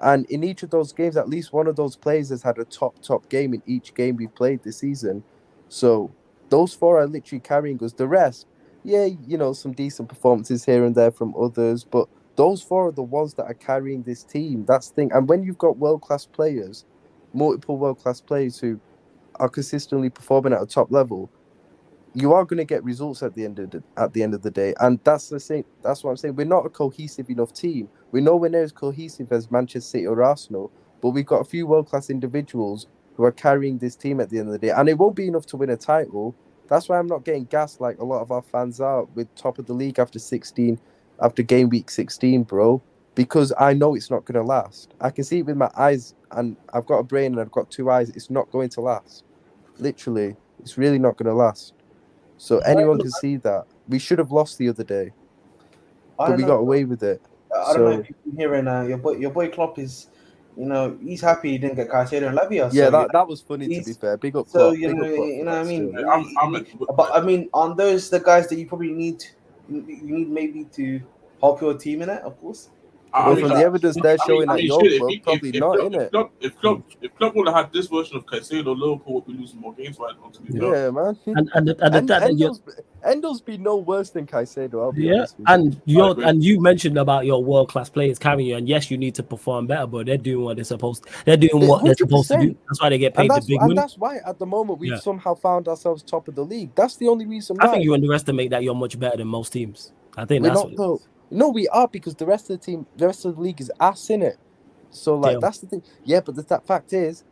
And in each of those games, at least one of those players has had a top top game in each game we've played this season. So those four are literally carrying us. The rest, yeah, you know, some decent performances here and there from others, but those four are the ones that are carrying this team. That's the thing. And when you've got world class players, multiple world class players who are consistently performing at a top level, you are going to get results at the end of the, at the end of the day, and that's the same. That's what I'm saying. We're not a cohesive enough team. We're nowhere near as cohesive as Manchester City or Arsenal, but we've got a few world class individuals who are carrying this team at the end of the day, and it won't be enough to win a title. That's why I'm not getting gassed like a lot of our fans are with top of the league after 16, after game week 16, bro. Because I know it's not going to last. I can see it with my eyes, and I've got a brain and I've got two eyes. It's not going to last. Literally, it's really not going to last. So anyone can see that. We should have lost the other day, but we know. got away with it. I don't so, know if you're hearing uh, your boy, your boy Klopp is you know, he's happy he didn't get Caicedo and Lavia. Yeah, so, that, that was funny to be fair. Big up. So Klopp, you know, you know what I mean. I'm, I'm, but I mean, on those the guys that you probably need, you need maybe to help your team in it, of course. Well, from the evidence they're showing I mean, at Liverpool, probably if, if not in it. If Klopp, if Klopp would have had this version of Caicedo, Liverpool would be losing more games right now. To be yeah, man. And and, the, and, and, the, and Endo's, Endo's been no worse than Caicedo. yeah, and you and you mentioned about your world class players carrying you, and yes, you need to perform better, but they're doing what they're supposed. To, they're doing what they are supposed to do. That's why they get paid the big and money. that's why at the moment we've yeah. somehow found ourselves top of the league. That's the only reason. Why. I think you underestimate that you're much better than most teams. I think We're that's not, what no, we are because the rest of the team, the rest of the league is ass in it. So like that's the thing. Yeah, but the that fact is,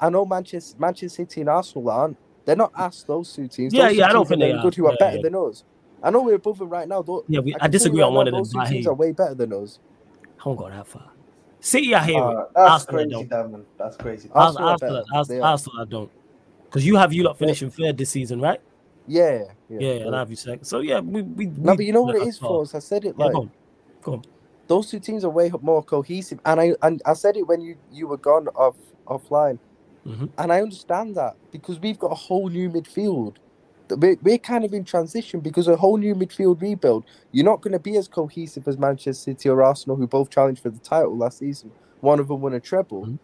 I know Manchester, Manchester City and Arsenal aren't. They're not ass those two teams. Yeah, those yeah, I don't think they are. Good, who are yeah, better yeah. than us. I know we're above them right now. Though. Yeah, we, I, I disagree on one of them. Those two teams are way better than us. I won't go that far. City, I hear uh, That's Arsenal, crazy, Devin. That's crazy. Arsenal, Arsenal, Arsenal, Arsenal, I don't. Because you have you lot finishing third this season, right? Yeah, yeah, yeah, and have you. So yeah, we we. No, we, but you know what it is for us. I said it like. Go on. Go on those two teams are way more cohesive. And I and I said it when you you were gone off offline, mm-hmm. and I understand that because we've got a whole new midfield. We're, we're kind of in transition because a whole new midfield rebuild. You're not going to be as cohesive as Manchester City or Arsenal, who both challenged for the title last season. One of them won a treble, mm-hmm.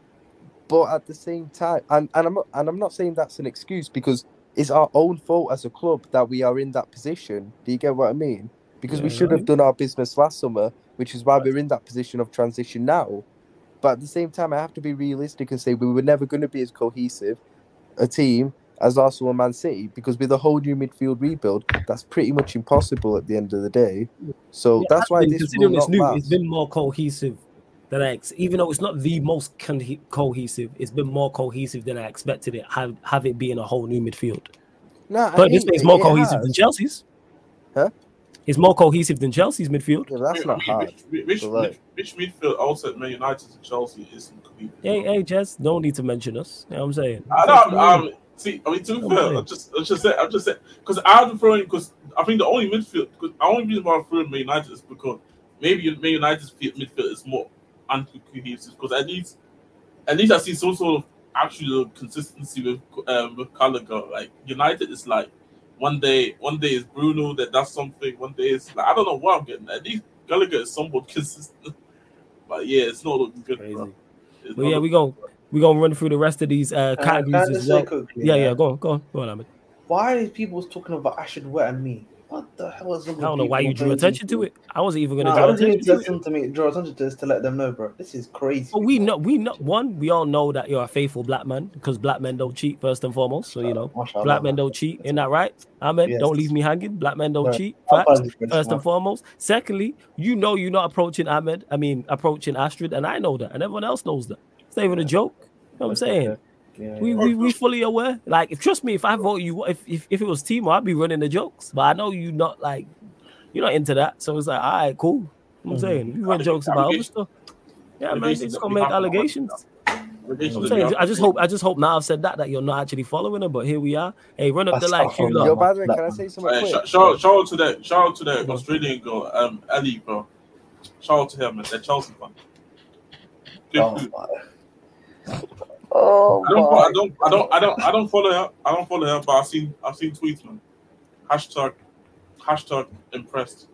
but at the same time, and, and I'm and I'm not saying that's an excuse because it's our own fault as a club that we are in that position. Do you get what I mean? Because yeah, we should right. have done our business last summer which is why we're in that position of transition now. But at the same time, I have to be realistic and say we were never going to be as cohesive a team as Arsenal and Man City because with a whole new midfield rebuild, that's pretty much impossible at the end of the day. So yeah, that's why this will not new, it's been more cohesive than I ex- even though it's not the most con- cohesive, it's been more cohesive than I expected it. Have have it being a whole new midfield. No, but I this makes more cohesive has. than Chelsea's. Huh? It's more cohesive than Chelsea's midfield. Yeah, that's not hard. Which, which, which, which midfield also Man United and Chelsea isn't cohesive? Hey, hey, Jez, no need to mention us. You know what I'm saying? I don't. Um, see, I mean, to be fair, I'm just, I'm just saying, I'm just saying, because I'm throwing, because I think the only midfield, because the only reason why I'm throwing Man United is because maybe Man United's midfield is more uncohesive, because at least, at least I see some sort of actual consistency with um, with Gallagher. Like United is like one day, one day is Bruno that does something. One day is like I don't know what I'm getting. At least Gallagher is somewhat consistent. But yeah, it's not looking good. Crazy. Well, yeah, we go We're gonna run through the rest of these uh, uh categories as well. Quickly, yeah, yeah, go on, go on, go on, Ahmed. Why are people talking about Ashford Wet and me? What the hell is? I don't know why you drew attention to it. I wasn't even going to no, draw attention to, it. to me. Draw attention to this to let them know, bro. This is crazy. But we know, we know. One, we all know that you're a faithful black man because black men don't cheat first and foremost. So you know, black men don't cheat. Isn't that right? Amen. Yes. Don't leave me hanging. Black men don't cheat. Facts. First and foremost. Secondly, you know you're not approaching Ahmed. I mean, approaching Astrid, and I know that, and everyone else knows that. It's not even a joke. You know what I'm saying? Yeah, we, we we fully aware. Like, trust me, if I vote you, if, if if it was Timo, I'd be running the jokes. But I know you not like you're not into that. So it's like, all right, cool. I'm mm-hmm. saying you run jokes about other stuff. Yeah, man, just gonna make allegations. I'm saying, I just hope I just hope now I've said that that you're not actually following them, but here we are. Hey, run up That's the like, Yo, by the way, can I say something? Uh, quick? Shout, shout out to that, shout out to that Australian girl, um, Ellie, bro. Shout out to him, man. That Chelsea fan. Oh, oh I don't, I don't, I don't, I don't, I don't follow her. I don't follow her, but I've seen, I've seen tweets, man. Hashtag hashtag impressed.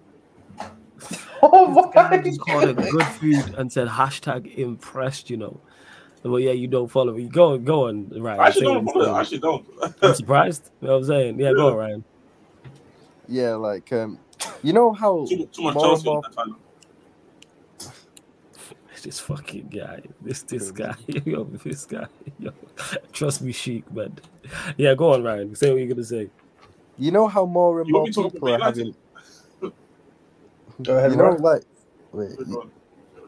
Oh my! Just called it good food and said hashtag impressed. You know. Well, yeah, you don't follow me. Go, go on, Ryan. I actually don't follow. I actually don't. I'm surprised. You know what I'm saying? Yeah, go on, Ryan. Yeah, like um, you know how too, too much Chelsea more... this fucking guy, this this guy, yo, this guy, yo. Trust me, Sheik, man. Yeah, go on, Ryan. Say what you're gonna say. You know how more and more want me to talk people are having. Go ahead, You know, bro. like, wait, Go you- on.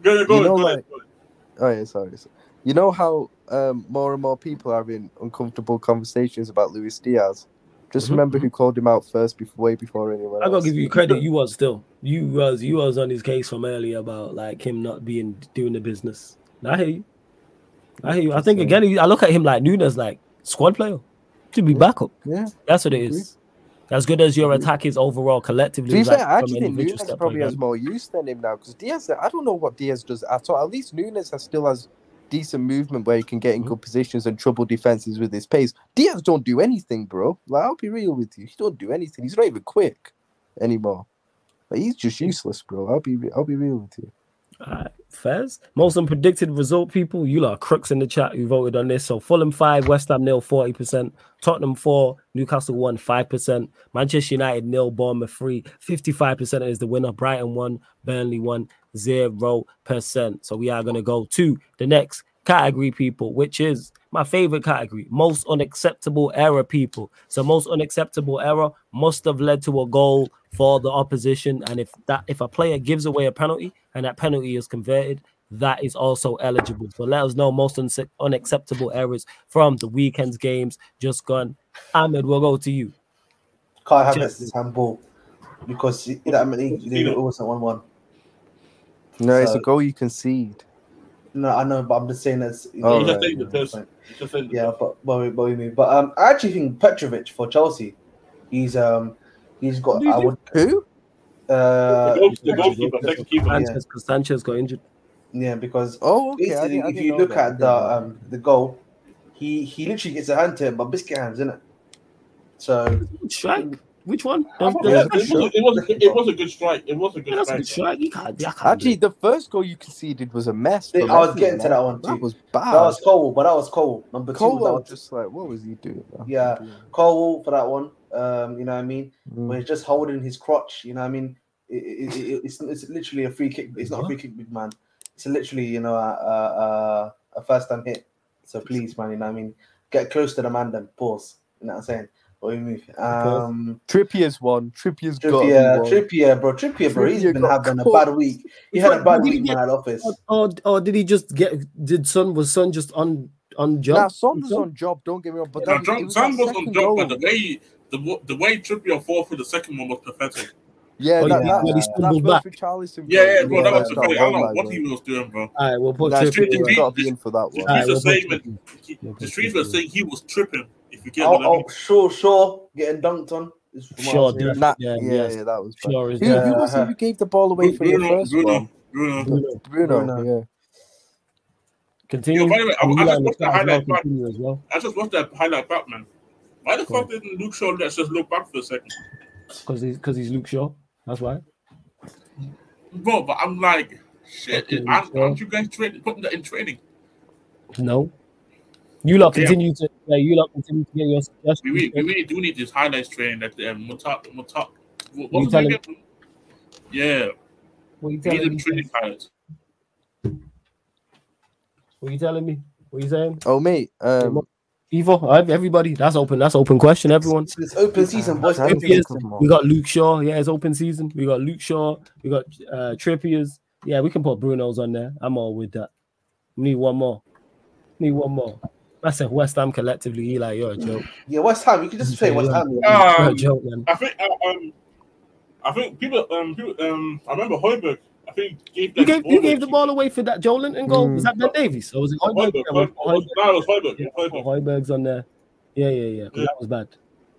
Go, go, You know, go, like- go. oh yeah, sorry. sorry. You know how um, more and more people are having uncomfortable conversations about Luis Diaz. Just Mhm, remember who called him out first, before way before anyone I gotta give you credit. You was still you was you was on his case from earlier about like him not being doing the business. I hear you. I hear you. I think again, I look at him like Nunez, like squad player, to be backup. Yeah. That's what it is. As good as your attack is overall collectively. like, fair, I actually think Nunez probably has more use than him now because Diaz, I don't know what Diaz does at all. At least Nunez has, still has decent movement where he can get in Mhm. good positions and trouble defenses with his pace. Diaz don't do anything, bro. Like, I'll be real with you. He don't do anything. He's not even quick anymore. Like, he's just useless, bro. I'll be I'll be real with you. Alright, Fez. Most unpredicted result, people. You lot are crooks in the chat who voted on this. So Fulham 5, West Ham nil, 40%. Tottenham 4, Newcastle 1, 5%. Manchester United nil, Bournemouth 3. 55% is the winner. Brighton 1, Burnley 1, 0%. So we are going to go to the next category, people, which is my favorite category most unacceptable error, people. So, most unacceptable error must have led to a goal for the opposition. And if that if a player gives away a penalty and that penalty is converted, that is also eligible. So, let us know most unse- unacceptable errors from the weekend's games just gone. Ahmed, we'll go to you. Kai Just- Havertz's handball because you know, I mean, he- it wasn't one-one. No, it's a goal you concede. No, I know, but I'm just saying that's. Oh, You just right, yeah, piss. fine. You just take the Yeah, but but we, but we mean, but um, I actually think Petrovic for Chelsea, he's um, he's got. I would Who? uh, The goal- the goalkeeper. Sanchez, because Sanchez got injured. yeah, because Oh, okay. I didn't, I if didn't you look that. At the um the goal, he he literally gets a hand to him, but biscuit hands, isn't it? So Strike? Which one? I thought Don't- it, was, it, was, it, was, it was a good strike. It was a Yeah, good that's a strike. good strike. You can't, I can't Actually, the first goal you conceded was a mess. I was Messi, getting to that one That was bad. that was Cole, but that was Cole number two. Cole was was just like, what was he doing? man? Yeah. Cole for that one. Um, you know what I mean? Mm. Where he's just holding his crotch. You know what I mean? It, it, it, it's it's literally a free kick. It's not a free kick, big man. It's literally you know a a, a, a first time hit. So please, man, you know what I mean? Get close to the man, then pause. You know what I'm saying? What you move? Um, Trippier's one. Trippier's got Trippier, one. Trippier, bro, Trippier, bro. He's Trippier been got having a bad week. He had a bad what did he week, get? man, at office. Or, or did he just get? Did Son was Son just on on job? Nah, Son was on job. Don't get me wrong, but Now, that, it John, was Sam was on second job, goal. but the way the wa- the way Trippier fought for the second one was pathetic. Yeah, Oh, that, yeah, that, when he that, stumbled that back. first Yeah, goal, yeah, bro, that was yeah, pathetic. I oh don't know what God. he was doing, bro. All right, we'll put Nah, Trippier's Trippier. Trippier's Trippier- got to be in for that one. He's the same. Trippier. He- We'll put The streets were saying he was tripping. If you get oh, I Oh, oh, sure, sure, getting dunked on. is from what Sure, I've seen. definitely. Nah, Yeah, yeah, yes. yeah, that was bad. Sure is Who, there. who was it who uh-huh. gave the ball away for the first Bruno, one? Bruno. Bruno. Bruno, Bruno. yeah. Continue. Yo, by the way, I- I just watched the as well highlight back. continue as well. I just watched that highlight back, man. Why the Cool. fuck didn't Luke Shaw let's just look back for a second? Because he's because he's Luke Shaw. That's why. Bro, but I'm like, shit, Okay, aren't, aren't you guys training, putting that in training? No. You lot Yeah. continue to yeah, you lot continue to get your suggestions. We really, we really do need this highlights training that um, Mutap, Mutap, what You was tell again? Yeah, What you we need telling me? training highlights. What you telling me? What are you saying? Oh, mate. Um, Evo, everybody. That's open. That's open question. Everyone. It's open season, boys. That's Trippiers. We got Luke Shaw. Yeah, it's open season. We got Luke Shaw. We got uh Trippiers. Yeah, we can put Bruno's on there. I'm all with that. Need one more. Need one more. I said West Ham collectively. Eli, you're a joke. Yeah, West Ham. You can just say West Ham. You're a Um, joke, man. I think, uh, um, I think people, um, people, um, I remember Højbjerg. I think gave You gave, you gave the ball away for that Joelinton goal. Mm. Was that Ben Davies? Or was it Højbjerg? Højbjerg. Yeah, Højbjerg. Højbjerg. No, it was Højbjerg. Yeah, It we'll was put Højbjerg. Højbjerg's on there. Yeah, yeah, yeah. 'cause Yeah. That was bad.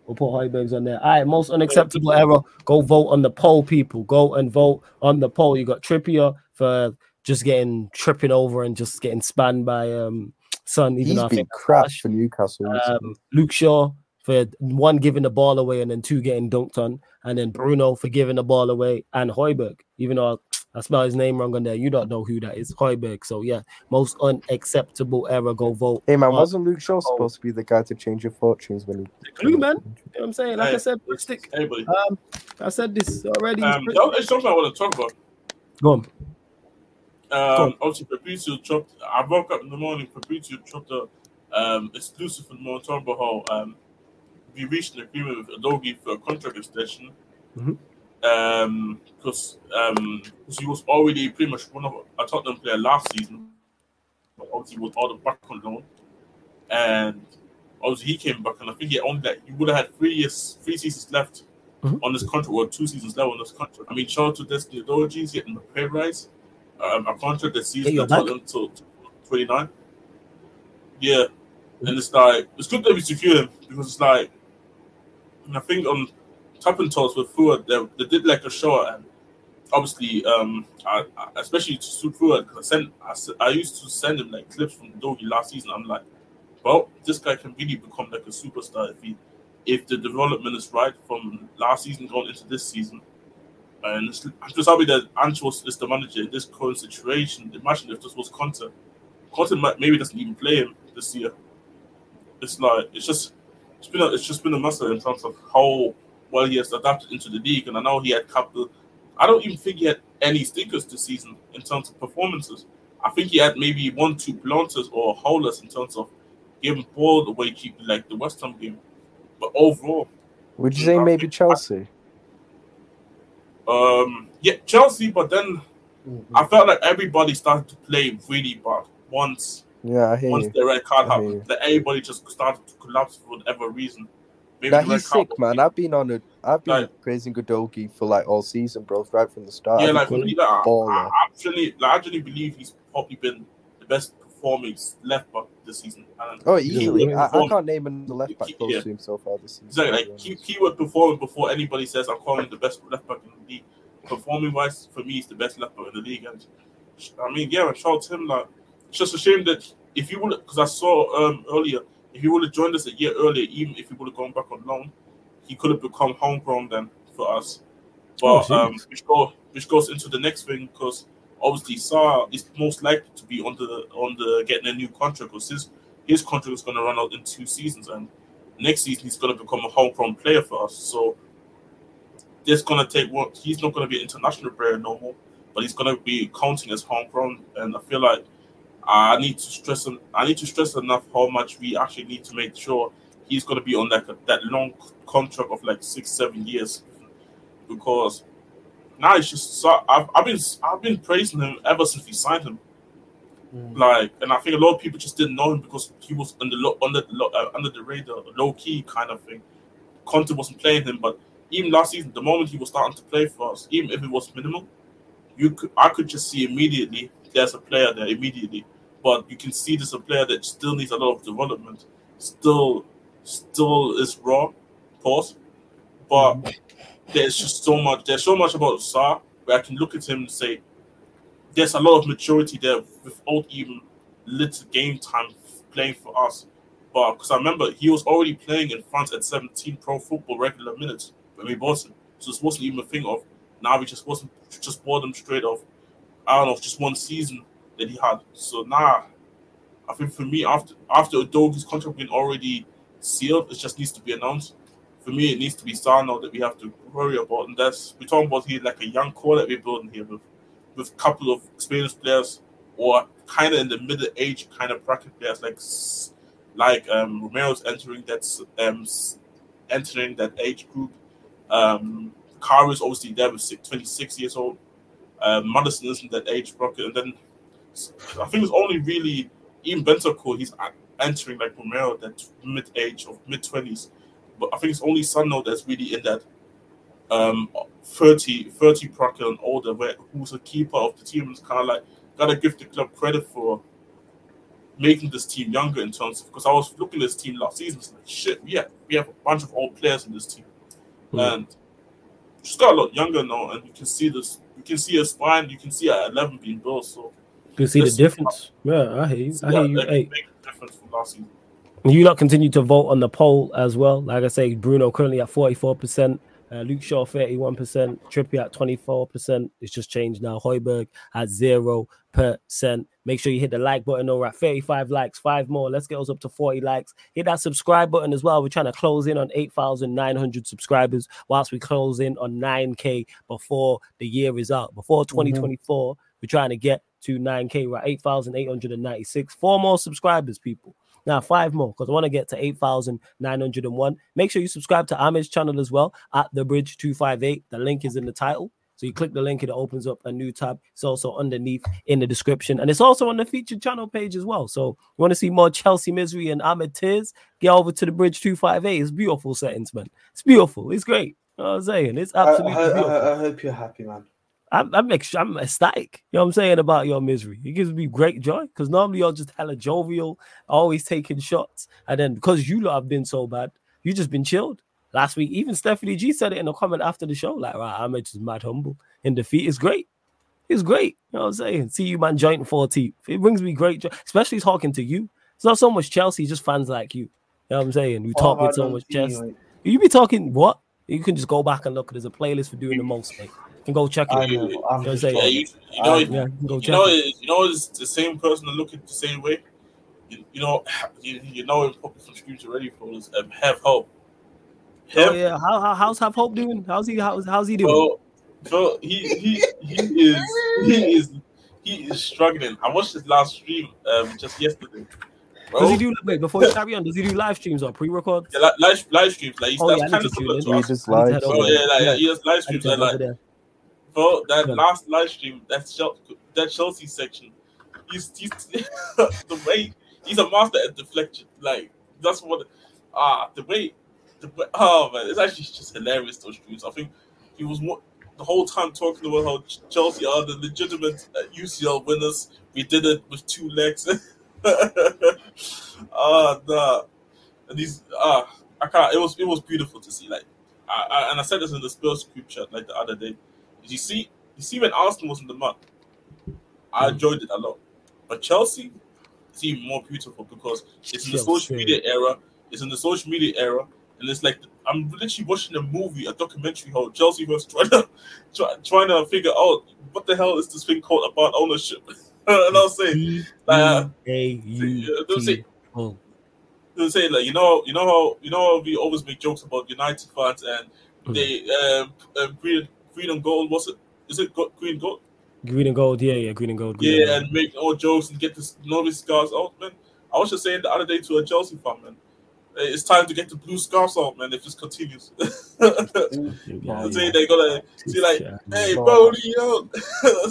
We'll put Højbjerg's on there. All right, most unacceptable error. Go vote on the poll, people. Go and vote on the poll. You got Trippier for just getting tripping over and just getting spanned by um Son, even he's though I been think crap for Newcastle. um, Luke Shaw for one giving the ball away and then two getting dunked on, and then Bruno for giving the ball away, and Højbjerg, even though I, I spell his name wrong on there, you don't know who that is, Højbjerg. So yeah, most unacceptable error. Go vote. hey man, on wasn't Luke Oh. Shaw supposed to be the guy to change your fortunes when he? the glue, man. You know what I'm saying? Like I said, stick. Hey. Um, I said this already. Um, that- it's something I want to talk about. Go on. Um, obviously, Fabrizio chopped. I woke up in the morning. Fabrizio chopped a um, exclusive the talking about how um, we reached an agreement with Udogie for a contract extension. Mhm. Um, because um, he was already pretty much one of a Tottenham player last season, but obviously with all the back on loan, and obviously he came back, and I think he only like he would have had three years, three seasons left Mhm. on this contract, or two seasons left on this contract. I mean, shout out to Destiny he's getting a pay rise, um, a contract that sees Hey, you're the Tottenham until twenty nine. Yeah, and it's like it's good that we secure him because it's like, and I think on top and toes with Fuad, they, they did like a show and obviously, um, I, I, especially to suit Fuad because I sent I used to send him like clips from Dogi last season. I'm like, well, this guy can really become like a superstar if he if the development is right from last season going into this season. Uh, and it's, I'm just happy that Anchos is the manager in this current situation. Imagine if this was Conte. Conte might, maybe doesn't even play him this year. It's like it's just it's been a, it's just been a master in terms of how well he has adapted into the league. And I know he had couple. I don't even think he had any stickers this season in terms of performances. I think he had maybe one, two blunders or howlers in terms of giving ball the way keeping like the West Ham game. But overall, Would you say maybe Chelsea? Um, yeah, Chelsea. But then Mm-hmm. I felt like everybody started to play really bad once Yeah, I hear once you. the red card I happened. That everybody just started to collapse for whatever reason. Maybe Nah, he's sick, man. I've been on a, I've been Like- praising Godogi for like all season, bro, right from the start. Yeah, like been for me, like, I. I actually, like, I actually believe he's probably been the best performing left back this season. And Oh, easily. I, I perform- cank name another left back close Yeah. to him so far this season. Exactly, like he, honest. he would perform before anybody says I'm calling him the best left back in the league. Performing wise, for me, he's the best left back in the league. And I mean, yeah, shout out to him. Like, it's just a shame that if you would, because I saw um earlier, if he would have joined us a year earlier, even if he would have gone back on loan, he could have become homegrown then for us. Oh, But um, which go which goes into the next thing because obviously Sarr is most likely to be on the on the getting a new contract because his his contract is going to run out in two seasons and next season he's going to become a homegrown player for us. So this going to take what he's not going to be an international player no more, but he's going to be counting as homegrown. And I feel like I need to stress. I need to stress enough how much we actually need to make sure he's going to be on a, that long contract of like six seven years because now it's just so I've, I've been I've been praising him ever since we signed him. Mm. Like, and I think a lot of people just didn't know him because he was under low, under the uh, under the radar, low key kind of thing. Conte wasn't playing him, but even last season, the moment he was starting to play for us, even if it was minimal, you could I could just see immediately there's a player there immediately. But you can see there's a player that still needs a lot of development, still still is raw, pause. But there's just so much. There's so much about Sarr where I can look at him and say, there's a lot of maturity there without even little game time playing for us. But because I remember he was already playing in France at 17 pro football regular minutes when we bought him. So this wasn't even a thing of now we just wasn't just bought him straight off. I don't know, just one season that he had. So now I think for me after after Udogie's contract being already sealed, it just needs to be announced. For me, it needs to be Sarr now that we have to worry about. And that's we're talking about here like a young core that we're building here with with a couple of experienced players or kind of in the middle age kind of bracket players like like um Romero's entering that um entering that age group. Um Kara is obviously there with six, 26 years old. Um, Maddison is in that age bracket, and then I think it's only really even Bentancur he's entering like Romero that mid age of mid twenties, but I think it's only Sunno that's really in that um 30, 30 bracket and older, where who's a keeper of the team is kind of like gotta give the club credit for making this team younger in terms of because I was looking at this team last season, it's like shit, yeah, we have a bunch of old players in this team, Hmm. and just got a lot younger now, and you can see this, you can see a spine, you can see a eleven being built, so You can see the difference. Yeah, I hear you. I hear you. Hey, difference from last season. You lot continue to vote on the poll as well. Like I say, Bruno currently at 44%, uh, Luke Shaw 31%, Trippier at 24%. It's just changed now. Højbjerg at 0%. Make sure you hit the like button. We're at 35 likes, five more. Let's get us up to 40 likes. Hit that subscribe button as well. We're trying to close in on 8,900 subscribers whilst we close in on 9K before the year is out. Before 2024, we're trying to get to 9K. We're at 8,896. Four more subscribers, people. Now, five more because I want to get to 8,901. Make sure you subscribe to Ahmed's channel as well at The Bridge 258. The link is in the title. So you click the link, it opens up a new tab. It's also underneath in the description, and it's also on the featured channel page as well. So you want to see more Chelsea misery and Ahmed tears? Get over to the Bridge 258. It's beautiful settings, man. It's beautiful. It's great. You know I'm saying? It's absolutely I, I, beautiful. I, I hope you're happy, man. I'm, I'm, I'm ecstatic. You know what I'm saying about your misery? It gives me great joy because normally you're just hella jovial, always taking shots. And then because you lot have been so bad, you just been chilled. Last week, even Stephanie G said it in a comment after the show, like, right, I'm just mad humble. In defeat is great. It's great. You know what I'm saying? See you, man, joint 14th. It brings me great joy, especially talking to you. It's not so much Chelsea, just fans like you. You know what I'm saying? We talk Oh, with so much chest. you, You be talking what? You can just go back and look. There's a playlist for doing the most, mate. You can go check it. I You know. I'm Don't say Yeah, you, you know, I- you, yeah, you can go you check know, it. it- you know, it's the same person that look at the same way. You, you know, you, you know, him probably from streams already for us. Um, have hope. Oh yeah, how, how how's Have Hope doing? How's he how's, how's he doing? bro, bro, he he he is he is he is struggling. I watched his last stream um just yesterday. Bro, Does he do wait before you carry on? Does he do live streams or pre-record? yeah, li- live live streams like he's Oh, yeah, kind of similar to us. just I need to live. head Bro, yeah, like Yeah. he does live streams to and head over like there. Bro, that Yeah. last live stream, that Chel- that Chelsea section, he's he's the way he's a master at deflection. Like that's what ah the way the oh man, it's actually just hilarious those streams. I think he was more, the whole time talking about how Chelsea are the legitimate uh, UCL winners. We did it with two legs. Ah, nah. And these ah, I can't. It was it was beautiful to see. Like, I, I, and I said this in the Spurs group chat like the other day. Did you see? You see when Arsenal was in the mud, I Mm. enjoyed it a lot. But Chelsea, it's even more beautiful because it's in the social media era. It's in the social media era, and it's like I'm literally watching a movie, a documentary how Chelsea was trying to try, trying to figure out what the hell is this thing called about ownership. and I'll say, D uh, don't say- T O. they'll say like you know you know how you know how we always make jokes about United fans and Mm. they um, um green and gold what's it is it go- green gold Green and gold, yeah, yeah, green and gold. green yeah and and make all jokes and get this novice scarves out man I was just saying the other day to a Chelsea fan man eh, it's time to get the blue scarves out man if this continues gold. Yeah, yeah. they're gonna see like Yeah. hey bro are you?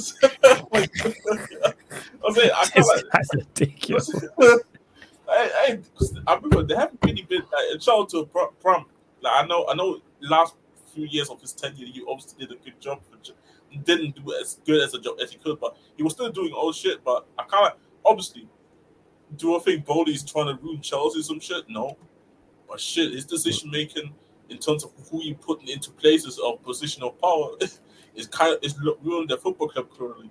I'm saying I can't like That's ridiculous. I, I, I remember they haven't really been like, a shout out to Pr- Pram. Like I know, I know. Last few years of his tenure, you obviously did a good job. For, didn't do as good as a job as he could, but he was still doing all shit. But I kind of obviously do I think Boehly's trying to ruin Chelsea some shit? No, but shit, his decision making in terms of who you putting into places of position of power is kind of is ruining the football club currently.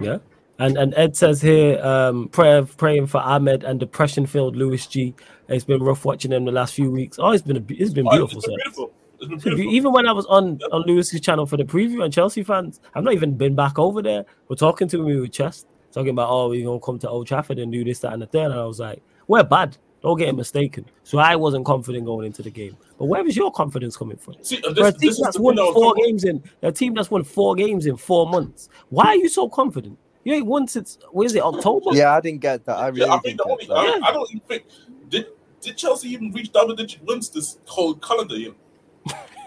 Yeah. And and Ed says here, um, prayer praying for Ahmed and depression filled Lewis G. It's been rough watching him the last few weeks. Oh, it's been a, it's been beautiful, It's been sir. beautiful. It's been It's been beautiful. be- Even when I was on on Lewis's channel for the preview and Chelsea fans, I've not even been back over there. We're talking to me with chest, talking about oh we're gonna come to Old Trafford and do this, that, and the third. And I was like, we're bad. Don't get it mistaken. So I wasn't confident going into the game. But where is your confidence coming from? See, and For a team that's won thing I was four games in a team that's won four games in four months. Why are you so confident? You ain't won since what is it October? Yeah, I didn't get that. I really Yeah, I think didn't the only get that. I, I don't even think did did Chelsea even reach double digit wins this whole calendar year.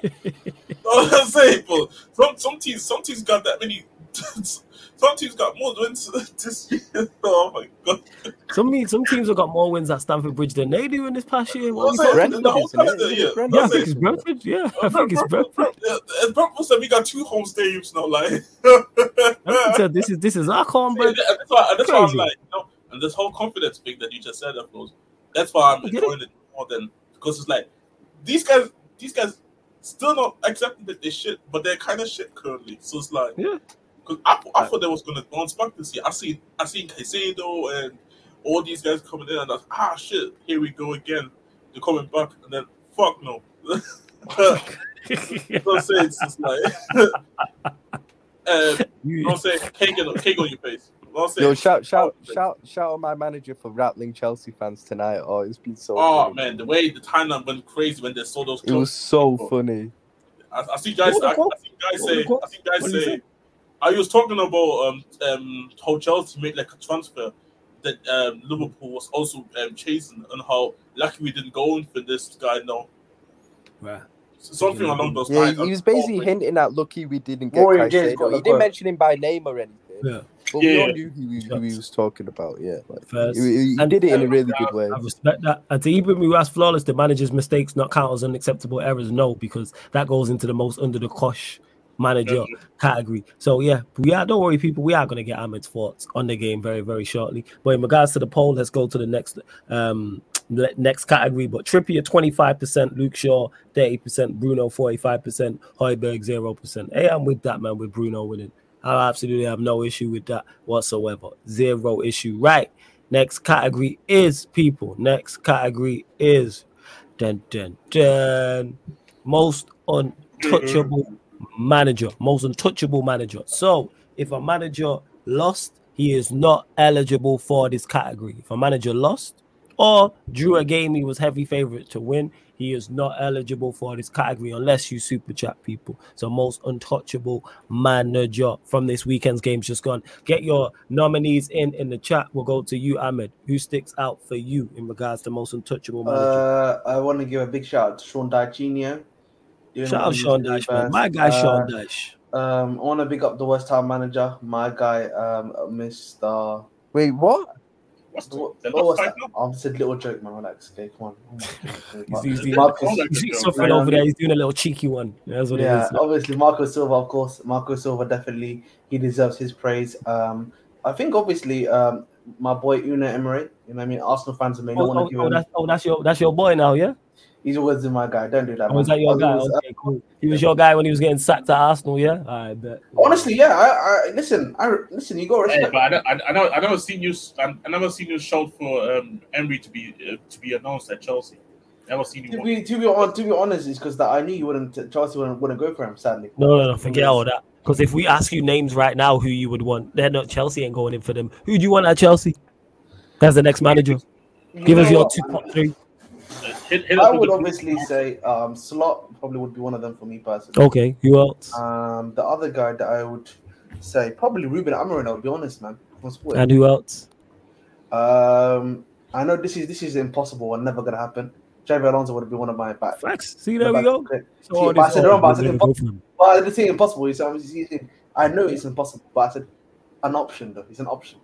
No, I'm saying, but some some teams some teams got that many. Some teams got more wins this year. Oh my god! Some me- some teams have got more wins at Stamford Bridge than they do in this past year. What you Brentford, The about? whole isn't it? calendar Is it year. Brentford? Yeah, I think it's Brentford. Yeah, I think it's Brentford. Yeah, Brentford said we got two home stadiums now. Like, said, this is this is our cornbread. and that's why, that's why I'm like, you know, and this whole confidence thing that you just said, of course, that's why I'm enjoying it more than because it's like these guys, these guys still not accepting that they shit, but they're kind of shit currently. So it's like, Yeah. because I, I thought they was gonna bounce back this year. I see, I seen Caicedo and all these guys coming in, and I was, ah shit, here we go again. They're coming back, and then fuck no. Don't say it's just like. uh, You- don't say cake on, cake on your face. Don't Yo, shout, shout, Oh, shout, shout out my manager for rattling Chelsea fans tonight. Oh, it's been so. Oh funny. man, the way the timeline went crazy when they saw those. it was close- so funny. I, I see guys. I, I see guys What say. I see guys What say. say? I was talking about um um how Chelsea made like a transfer that um, Liverpool was also um, chasing and how lucky we didn't go in for this guy now. Right. Something yeah. along those yeah, lines. He was basically hinting at lucky we didn't get Rory Caicedo. He didn't mention him by name or anything. Yeah. But yeah, we all knew who, who, he was talking about. Yeah, like, First, he, he did it in a really good way. I respect that. And to even me ask flawless, the manager's mistakes not count as unacceptable errors. No, because that goes into the most under the cosh manager category. So yeah, we are. Don't worry, people. We are going to get Ahmed's thoughts on the game very, very shortly. But in regards to the poll, let's go to the next um next category. But Trippier twenty five percent, Luke Shaw thirty percent, Bruno forty five percent, Højbjerg zero percent. Hey, I'm with that man. With Bruno winning, I absolutely have no issue with that whatsoever. Zero issue. Right. Next category is people. Next category is dun dun dun most untouchable manager, most untouchable manager. So if a manager lost, he is not eligible for this category. If a manager lost or drew a game he was heavy favorite to win, he is not eligible for this category unless you super chat people. So most untouchable manager from this weekend's games just gone. Get your nominees in in the chat. We'll go to you, Ahmed. Who sticks out for you in regards to most untouchable manager? Uh, I want to give a big shout out to Sean Dichinio Shout out Sean Dyche, man. My guy, uh, Sean Dyche. Um, I want to big up the West Ham manager, my guy, um, Mr. Wait, what? What's the, what, what was that? I said little joke, man. Relax, okay, come on. Oh he's, he's, Marcus, he's suffering over there. He's doing a little cheeky one. That's what yeah, it is. obviously, Marco Silva, of course. Marco Silva definitely he deserves his praise. Um, I think obviously, um, my boy Unai Emery. You know, what I mean, Arsenal fans may not oh, want to oh, give oh, him. That's, oh, that's your that's your boy now, yeah. He's always been my guy. Don't do that. Oh, was that your guy? Was, okay, cool. He was your guy when he was getting sacked at Arsenal, yeah. I bet. Honestly, yeah. I, I listen. I listen. You got respect. Hey, but I, I, I know. I never seen you. I, I never seen you shout for um, Emery to be uh, to be announced at Chelsea. Never seen you. To be, to be on, to be honest, is because that I knew you wouldn't. Chelsea wouldn't, wouldn't go for him. Sadly. No, no, no. Forget all that. Because if we ask you names right now, who you would want, they're not Chelsea ain't going in for them. Who do you want at Chelsea? That's the next manager. You Give us your two top three. Hit, hit I would obviously say um, Slot probably would be one of them for me personally. Okay, who else? Um, the other guy that I would say probably Ruben Amorim. I'll be honest, man. And who else? Um, I know this is this is impossible and never gonna happen. Xabi Alonso would be one of my back. Facts. See, there we go. So but I said, wrong, but I said impossible. But I didn't say impossible. So I know it's impossible, but I said an option though. It's an option.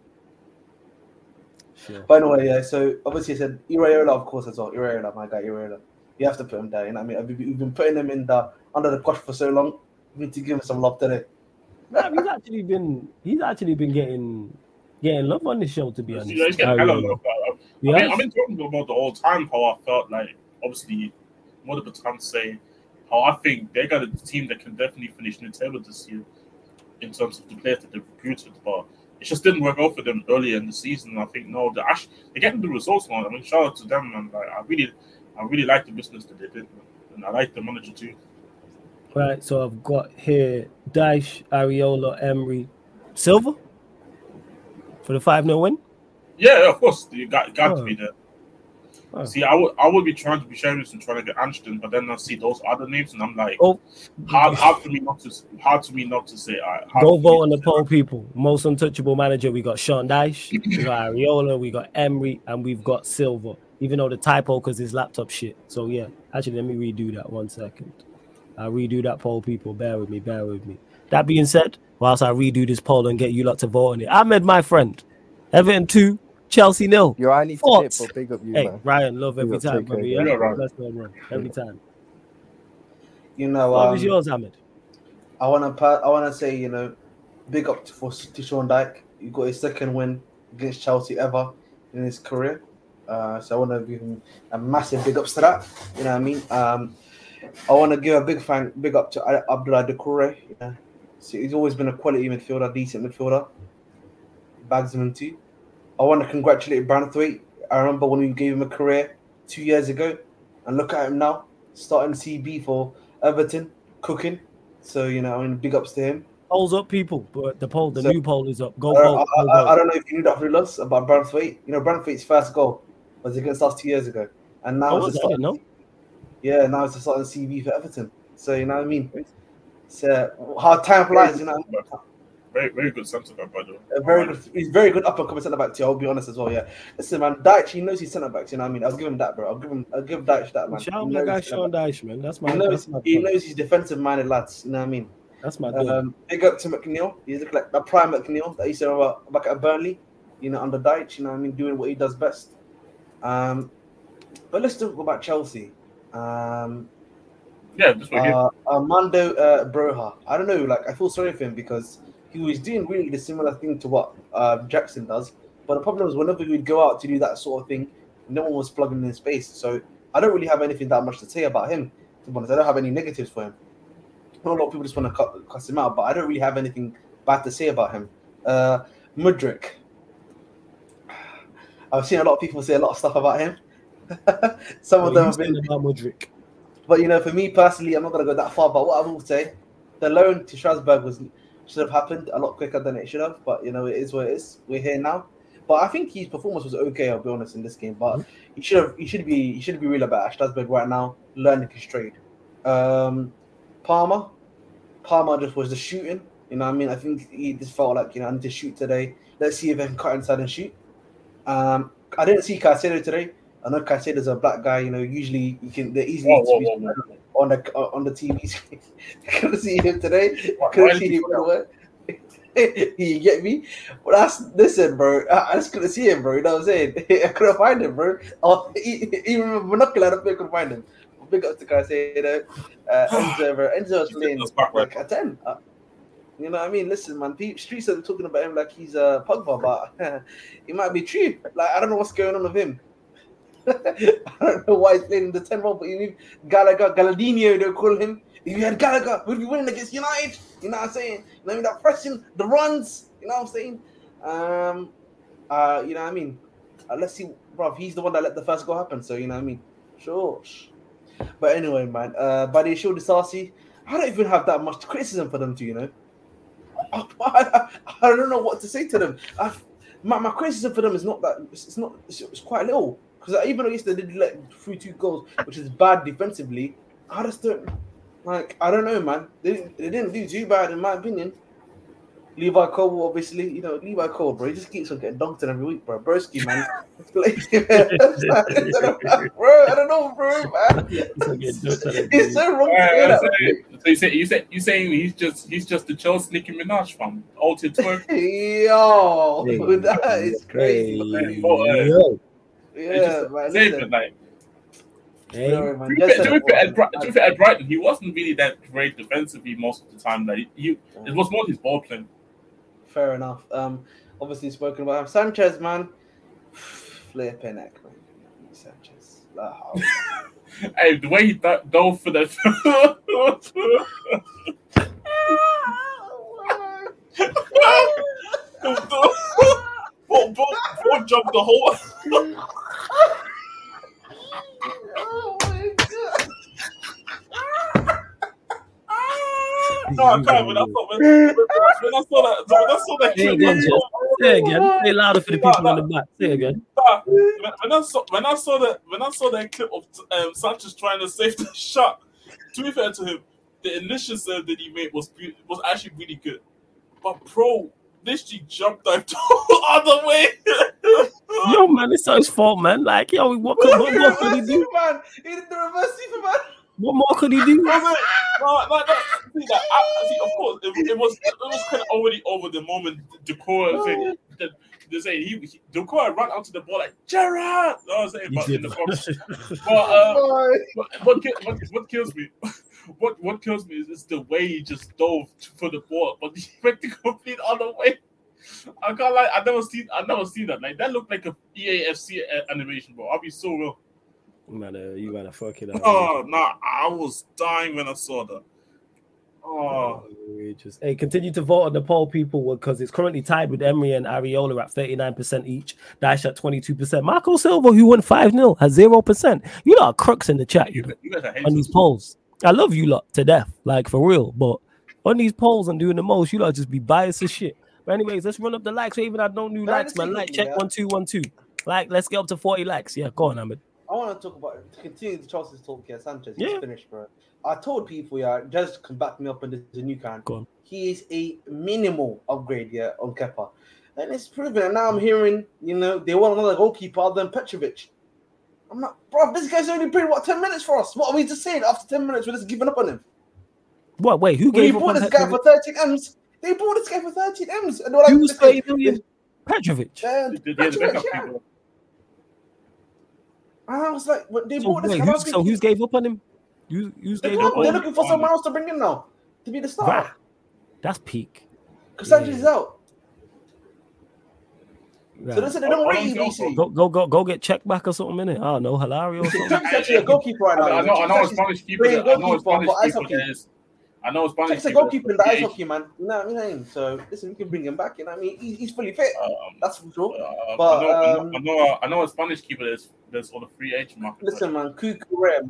Sure. But anyway, yeah. So obviously, I said Iraola, of course, as well. Iraola, my guy, Iraola. You have to put him there. You know what I mean? We've been putting him in the under the cosh for so long. We need to give him some love today. Nah, he's actually been he's actually been getting getting love on the show. To be honest, yeah, he's getting hella love. I, mean, I've been talking about the whole time how I felt like obviously multiple times saying how I think they got a team that can definitely finish in the table this year in terms of the players that they've recruited, but it just didn't work out for them earlier in the season. I think no, they're actually they're getting the results now. I mean, shout out to them, and like, I really, I really like the business that they did, and I like the manager too. Right, so I've got here Dyche, Iraola, Emery, Silva for the five 0 win. Yeah, of course, you got got oh. to be oh. there. Oh. See, I would I would be trying to be shameless and trying to get Anston, but then I see those other names and I'm like, oh, hard, hard for me not to hard for me not to say. Right, Go vote on the poll, people. Most untouchable manager. We got Sean Dyche, we got Iraola, we got Emery, and we've got Silva. Even though the typo because his laptop shit. So yeah, actually, let me redo that one second. I'll redo that poll, people. Bear with me, bear with me. That being said, whilst I redo this poll and get you lot to vote on it, Ahmed, my friend, Everton two, Chelsea nil. Yo, I need to hit for big up you, hey, man. Ryan, love every time, brother. Yeah, Let's go, run every time. You know, what um, was yours, Ahmed? I want to, I want to say, you know, big up for to Sean Dyche. He got his second win against Chelsea ever in his career. Uh, so I want to give him a massive big ups to that. You know what I mean? Um, I want to give a big thank, big up to Abdoulaye Doucouré. You know, so he's always been a quality midfielder, decent midfielder. Bags him too. I want to congratulate Branthwaite. I remember when we gave him a career two years ago, and look at him now, starting CB for Everton, cooking. So you know, I mean, big ups to him. Polls up, people. But the poll, the so, new poll is up. Go I, I, I, I, don't know if you knew that through us about Branthwaite. You know, Branthwaite's first goal was against us two years ago, and now oh, it's starting. No? Yeah, now it's a starting CB for Everton. So you know what I mean. It's a hard time flies, you know. Very, very good centre back, by the way. A very good. He's very good upper coming centre back too. I'll be honest as well. Yeah. Listen, man, Dyche, he knows he's centre backs. You know what I mean? I'll give him that, bro. I'll give him. I'll give Dyche that, man. Shout out He my knows guy he's Sean Dyche, man. That's my. He knows, that's my he knows he's defensive minded lads. You know what I mean? That's my dog. Um, big up to McNeil. He's looking like a prime McNeil that used to have back at Burnley. You know, under Dyche. You know what I mean? Doing what he does best. Um, but let's talk about Chelsea. Um, Yeah, just for him. uh, Armando uh, Broja. I don't know. Like, I feel sorry for him because he was doing really the similar thing to what uh, Jackson does. But the problem is, whenever he would go out to do that sort of thing, no one was plugging in his space. So I don't really have anything that much to say about him. To be honest, I don't have any negatives for him. Know a lot of people just want to cut, cuss him out, but I don't really have anything bad to say about him. Uh, Mudryk. I've seen a lot of people say a lot of stuff about him. Some of them have been about Modric? but you know, for me personally, I'm not gonna go that far. But what I will say, the loan to Strasbourg was should have happened a lot quicker than it should have. But you know, it is what it is. We're here now. But I think his performance was okay. I'll be honest in this game. But he should have. He should be. He should be real about Strasbourg right now, learning his trade. Um, Palmer, Palmer just was the shooting. You know, what I mean, I think he just felt like you know I need to shoot today. Let's see if I can cut inside and shoot. Um, I didn't see Caicedo today. I know Caicedo's a black guy. You know, usually you can they're easily Whoa, whoa, whoa, on the uh, on the TV. screen. couldn't see him today. Couldn't see him you- anywhere. you get me? But that's listen, bro. I, I just couldn't see him, bro. You know what I'm saying? I couldn't find him, bro. Oh, even with binocular, I don't think I could find him. Big up to Caicedo. Uh, Enzo, bro. Enzo was playing like a ten. Uh, you know what I mean? Listen, man. Pe- Streets are talking about him like he's a Pogba, but it might be true. Like I don't know what's going on with him. I don't know why he's playing in the 10 role, but you need Gallagher, Galladinho, they call him. If you had Gallagher, we'd be winning against United. You know what I'm saying? You know I mean? That pressing, the runs, you know what I'm saying? Um, uh, you know what I mean? Uh, let's see, bro. He's the one that let the first goal happen, so you know what I mean? Sure. But anyway, man, uh, Badiashile Disasi, I don't even have that much criticism for them, to, you know? I don't know what to say to them. i my, my criticism for them is not that it's, it's not it's, it's quite little because even though yesterday they did let through two goals, which is bad defensively, I just don't like. I don't know, man. They they didn't do too bad in my opinion. Levi Colwill, obviously, you know Levi Colwill, bro. He just keeps on getting dunked on every week, bro. Broski, man. bro, I don't know, bro, man. It's so wrong. to say Yeah, that, so, so you say you say you saying he's just he's just the Chelsea Nicki Minaj fam, altered twerk. Yo, that is crazy. Hey, Oh, uh, yo. Yeah, man. Listen. like Hey, Sorry, man. to be fair, to be fair, at to be fair, at Brighton, he wasn't really that great defensively most of the time. Like he, it was more his ball playing. Fair enough. Um, obviously spoken about him. Sanchez, man, flipping heck, man. Sanchez. Like, how- Hey, the way he do- dove for that. Ball, ball, ball jumped the whole. oh my god! No, I can't. When I saw when, when I saw that, when I saw that Say again, Jeff. Say again. Say louder for the people in the back. Say again. Nah, when, when I saw when I saw that when I saw that clip of um, Sanchez trying to save the shot, to be fair to him, the initial serve that he made was was actually really good. But bro, literally jumped dived the other way. Yo, man, it's not his fault, man. Like, yo, what, could, what more could he do? Man, He did the reverse Superman! What more could he do? Was? No, no, no. See that? I, see, of course, it, it was it was kind of already over the moment. Decor thing. The, they say he, he Decor ran out to the ball like Gerard. I was saying, but in the box. But, uh, Boy. what, what, what, what kills me? What what kills me is, is the way he just dove for the ball, but he went the complete other way. I can't lie, I never seen I never seen that. Like that looked like a EAFC animation, bro. I'll be so real. Man, uh, you gotta fuck it up. Oh nah, I was dying when I saw that. Oh, Outrageous. Hey, continue to vote on the poll, people, because it's currently tied with Emery and Iraola at 39% each. Dash at 22%. Marco Silva, who won 5 0, has 0%. You lot are crooks in the chat, you, you, you guys are on these polls. I love you lot to death, like for real. But on these polls and doing the most, you lot just be biased as shit. But, anyways, let's run up the likes. Even I don't do likes, man. Like, check yeah. one, two, one, two. Like, let's get up to 40 likes. Yeah, go on, Ahmed. I want to talk about to continue the Chelsea's talk here. Sanchez, Yeah. he's finished, bro. I told people, yeah, just come back me up on this the new can. Go on. He is a minimal upgrade, yeah, on Kepa. And it's proven. And now I'm hearing, you know, they want another goalkeeper other than Petrovic. I'm not, bro. This guy's only played what ten minutes for us. What are we just saying? After ten minutes, we're just giving up on him. What? Wait, who gave up bought this guy for 13 m's. They bought this guy for 13 m's. And they're like, Who's this guy- 30 million? Petrovic. Yeah, They- they had Petrovic, yeah. I was like, what, they So, bought this wait, guy. and I who's, so who's gave up on him? You, who's they're, gave up on they're looking for someone else to bring in now to be the Rah. star. That's peak. Because Yeah. Sanchez is out. Right. So they said they don't Oh, rate oh, you, oh, BC. Go, go, go, go get checked back or something, innit? I don't know, Hilario or actually a goalkeeper right now. I know, I know a Cech's Spanish keeper. I know a goalkeeper Spanish keeper hockey. I know a Spanish Cech's a goalkeeper in the ice hockey, man. You know what I mean? So listen, we can bring him back. You know what I mean? He's, he's fully fit. Um, That's for sure. uh, But, I know, I um, know, I know, a- I know a Spanish keeper that's that's on the free agent market. Listen, man, Cuckoo man.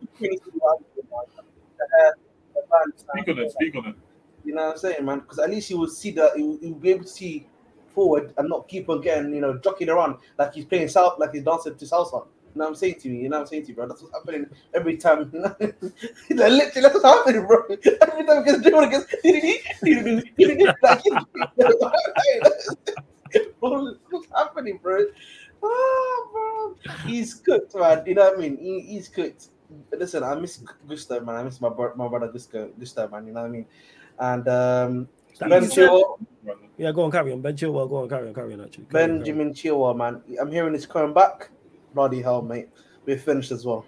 Cuckoo needs to be out there, man. The hair, the bands, man. Speak on it. Speak on it. You know what I'm saying, man? Because at least he will see that he will, he will be able to see forward and not keep on getting, you know, jockeying around like he's playing south, like he's dancing to salsa. You know what I'm saying to you? You know what I'm saying to you, bro? That's what's happening every time. Like, literally, that's what's happening, bro. Every time he gets dribbled against, what's happening, bro? Ah, bro. He's cooked, man. You know what I mean? He, he's cooked. Listen, I miss Gusto, man. I miss my, bro- my brother Gusto, Gusto, man. You know what I mean? And um, Ben being said- Chilwell, Yeah, go on, carry on. Ben Chilwell, go on, carry on, carry on, actually. Carry on, carry on. Benjamin Chilwell, man. I'm hearing he's coming back. Bloody hell, mate. We're finished as well.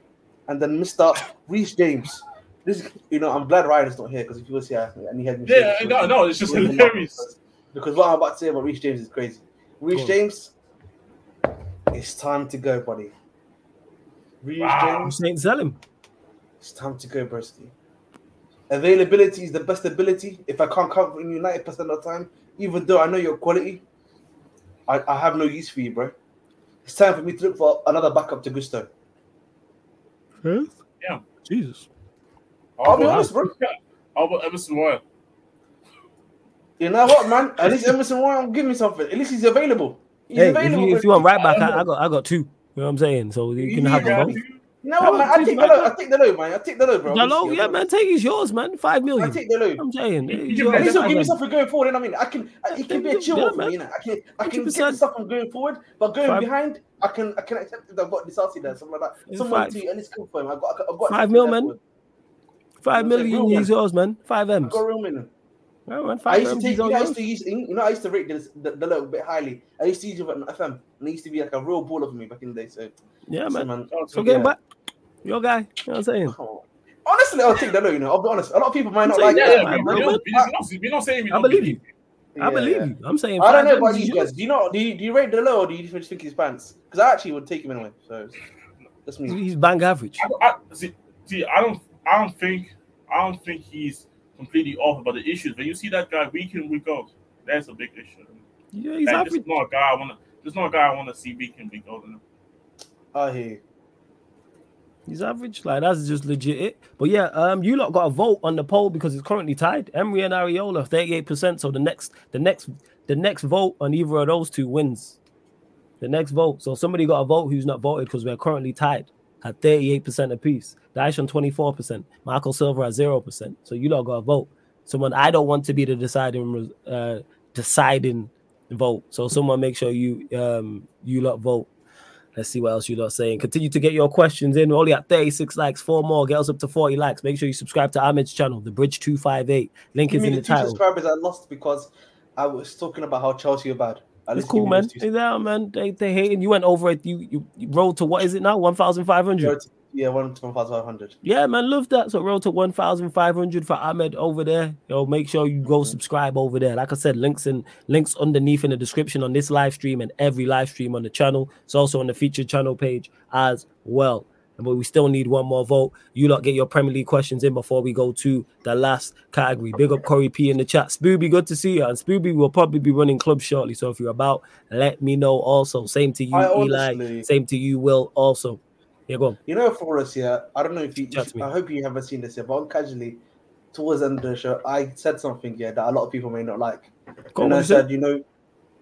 And then Mr. Reece James. This, you know, I'm glad Ryan's not here because if he was here and he had me. Yeah, no, no, it's just hilarious. Because what I'm about to say about Reece James is crazy. Reece James, it's time to go, buddy. Reece Wow. James, saying sell him. it's time to go, Broski. Availability is the best ability. If I can't cover in 90% of the time, even though I know your quality, I, I have no use for you, bro. It's time for me to look for another backup to Gusto. Yeah. Jesus. I'll be honest, bro. about- How about Emerson Royal? You know what, man? At least Emerson Royal give me something. At least he's available. He's Hey, if available. you, if you want right back, I, I got I got two. You know what I'm saying? So you can have them both. You know what, man? I take the low. I take the low, man. I take the low, bro. Hello, Honestly, yeah, man. Take is yours, man. Five million. I million. take the low. I'm saying. You- eh, it's you At least he'll give me million. something going forward. You know what I mean? I can. I, it can be a chill Yeah, one for man. me. You know, I can. I can 100%. get stuff from going forward, but going Five- behind, I can. I can accept if I've got Disasi there, something like that. Yeah, Someone five. to at least come for him. I've got. I've got Five mil, man. for him. Five I'm saying, million real is yours, man. Five I've M's. got room in him. Right, man. I used to take. You know, I used to use. You know, I used to rate this the, the low a bit highly. I used to use it on FM, and it used to be like a real baller for me back in the day. So, Yeah, so, man. Oh, So yeah. get back. Your guy. You know what I'm saying? Oh. Honestly, I'll take the low. You know, I'll be honest. A lot of people might not like Yeah, that. yeah, we, bro, we, man. don't, we, we don't I believe believe you. I believe you. I'm saying. I don't know about M's is you guys. Do you not? Do you, do you rate the low or do you just think he's pants? Because I actually would take him anyway. So that's me. He's bang average. I, I, see, see, I don't, I don't think, I don't think he's completely off about the issues. But you see that guy week in week out, that's a big issue. Yeah, he's Like, average. is not a guy I want to. This not a guy I want to see week in week out. I hear. He's average. Like that's just legit it. But yeah, um, you lot got a vote on the poll because it's currently tied. Emery and Iraola, 38%. So the next, the next, the next vote on either of those two wins. The next vote. So somebody got a vote who's not voted because we're currently tied at 38% apiece. Dash on 24%. Michael Silver at 0%. So you lot got a vote. Someone I don't want to be the deciding uh deciding vote. So someone make sure you um you lot vote. Let's see what else you're not saying. Continue to get your questions in. We're only at 36 likes, four more. Get us up to 40 likes. Make sure you subscribe to Ahmed's channel, The Bridge 258. Link Give is in the the two title. subscribers I lost because I was talking about how Chelsea are bad. It's cool, man. Hey, there, man. They they hating. You went over it. You you, you rolled to what is it now? 1,500. subscribers. Yeah, one to one thousand five hundred. Yeah, man, love that. So roll to 1,500 for Ahmed over there. Yo, make sure you go mm-hmm. subscribe over there. Like I said, links and links underneath in the description on this live stream and every live stream on the channel. It's also on the featured channel page as well. But we still need one more vote. You lot get your Premier League questions in before we go to the last category. Big up Corey P in the chat. Spooby, good to see you. And Spooby will probably be running clubs shortly. So if you're about, let me know also. Same to you, I Eli. honestly- Same to you, Will, also. Yeah, go on. You know, for us here, I don't know if you. I hope you haven't seen this yet, but casually, towards the end of the show, I said something here that a lot of people may not like. Go and what I said. said, you know,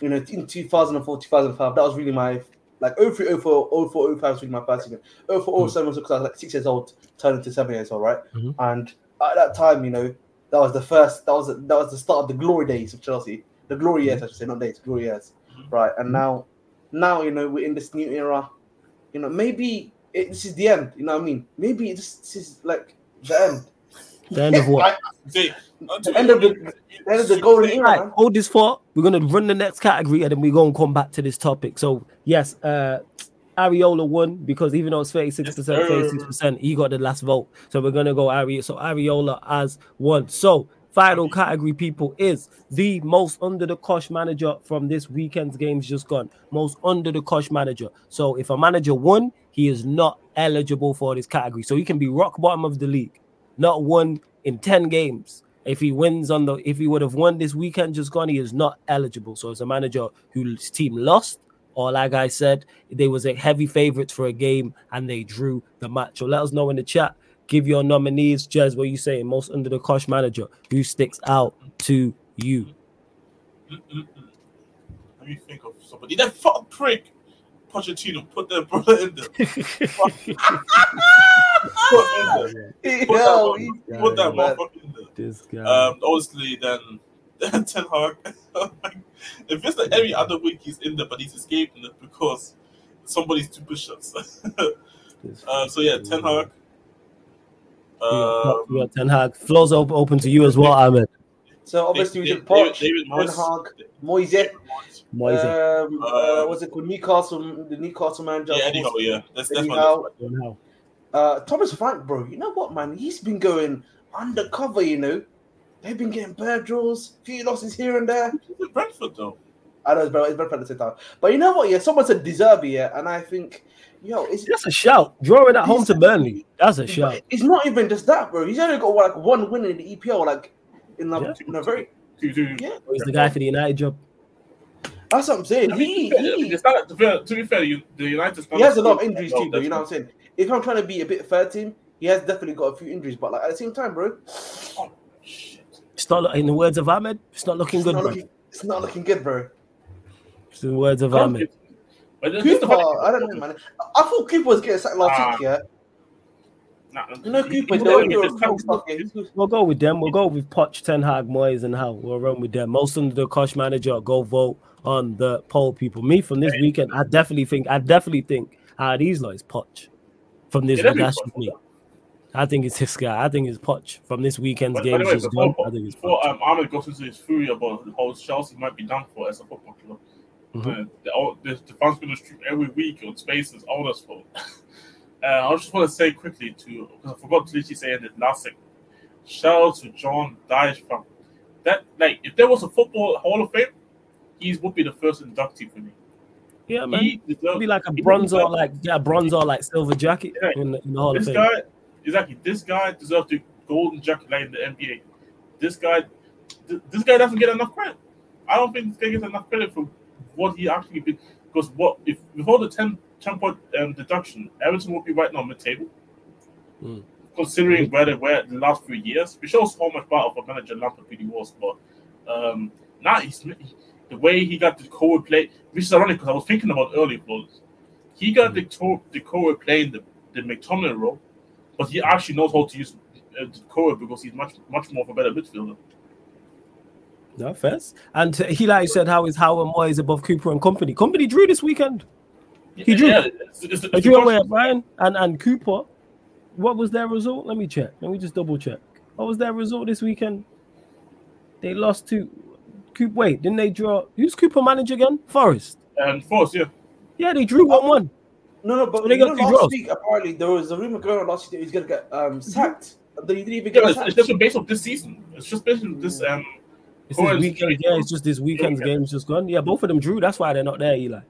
you know, in 2004, 2005, that was really my Like 03, 04, 04, 05 was really my first season. 04, mm-hmm. 07 was because I was like six years old, turning to seven years old, right? Mhm. And at that time, you know, that was the first, that was that was the start of the glory days of Chelsea. The glory years, mm-hmm. I should say, not days, glory years, mm-hmm. right? And now, now you know we're in this new era. You know, maybe it, this is the end. You know what I mean? Maybe this, this is like the end. The end of what? See, The end of the, the end of the golden era. Right, man. hold this thought. We're gonna run the next category and then we're gonna come back to this topic. So yes, uh Iraola won because even though it's 36%, 36%, he got the last vote. So we're gonna go Ari. So Iraola as one. So final category, people, is the most under the cosh manager from this weekend's games just gone. Most under the cosh manager. So if a manager won, he is not eligible for this category. So he can be rock bottom of the league, not won in 10 games. If he wins on the, if he would have won this weekend just gone, he is not eligible. So as a manager whose team lost, or like I said, they was a heavy favorites for a game and they drew the match. So let us know in the chat. Give your nominees, Jez, what you saying? Most under the cosh manager who sticks out to you. Let me think of somebody. That fuck prick. Pochettino, put their brother in there. Put in there. Put Yo, that, he- one- put that motherfucker in there. This guy. Um, obviously, then Ten Hag. if it's like every other week he's in there, but he's escaping it because somebody's too push-ups. Uh, so yeah, Ten Hag. We got- Um, we got Ten Hag. Floor's op- open to you as well, Ahmed. So obviously we David- did Poch, David Ten Moyes. Hag, Moyes, Moyes. um, uh, Uh, what's it called? Newcastle, the Newcastle manager. yeah, anyhow, yeah, that's Eddie that's Howe. my Uh, Thomas Frank, bro, you know what, man? He's been going undercover, you know. They've been getting bad draws, few losses here and there. Brentford though. I know it's better, it's better at the same time. But you know what, yeah, someone said deserve it, yeah, and I think, yo, it's, That's a shout. Drawing at home to Burnley. That's a shout. it's not even just that, bro. He's only got like one win in the EPL, like in, like, Yeah. in a very, To, to, yeah, oh, He's the guy for the United job. that's what I'm saying. I He, mean, to, be fair, he, it's not- to, be fair, to be fair, you, the United. he has a lot of injuries too, bro. You know what I'm saying? If I'm trying to be a bit fair to him, he has definitely got a few injuries, but like at the same time, bro, Oh, shit. It's not, in the words of Ahmed, it's not looking it's good, not bro. looking, it's not looking good, bro. It's in the words of Ahmed. But Cooper, I don't know, man. I thought Cooper was getting sacked last Ah. week, yeah. Nah, You know, Cooper, he's they doing do it a this cool time. stuff, yeah. He's- We'll go with them. We'll go with Poch, Ten Hag, Moyes, and Howe. We'll run with them. Most of the cosh manager. Go vote on the poll, people. Me from this weekend, I definitely think. I definitely think out of these lot is Poch. From this, Yeah, that'd that's me. I think it's this guy. I think it's Poch from this weekend's But game. the way, gone. I think it's before Poch. um, Ahmed goes into his fury about how Chelsea might be done for as a football club, Mhm. uh, the, all, the, the fans going to stream every week on Spaces, all that's fault. uh, I just want to say quickly to because I forgot to literally say in the last second. Shout out to Sean Dyche from that. Like, if there was a football Hall of Fame, he would be the first inductee for me. Yeah, man. He deserves, Be like a bronze or like yeah, bronze or like silver jacket Yeah. in, the, in the Hall of this Fame. guy exactly this guy deserves the golden jacket like in the NBA. This guy th- this guy doesn't get enough credit. I don't think this guy gets enough credit for what he actually did. Because what if before the 10, 10 point um, deduction, Everton would be right now on the table. Mm. Considering where they were the last few years, which shows how much part of a manager Lampard really was. But um, now he's the way he got the core play, which is ironic because I was thinking about earlier, Flawless. He got the, to- the core playing the, the McTominay role, but he actually knows how to use uh, the core because he's much much more of a better midfielder. No first. And he like said how is Howard Moyes above Cooper and company. Company drew this weekend. He drew. Yeah, it's, it's, it's drew away at Brian and, and Cooper. What was their result? Let me check. Let me just double check. What was their result this weekend? They lost to Coop. Wait, didn't they draw? Who's Cooper manager again? Forest. and force, yeah. Yeah, they drew one one. No, no, but So they you got know, last draws. week apparently there was a rumor going on last week that he's gonna get um, sacked. Then he didn't even get Yeah, it's, sacked. it's just based off this season. It's just based on this. Um, It's this weekend. Yeah, it's just this weekend's Okay. game's just gone. Yeah, both of them drew. That's why they're not there, Eli.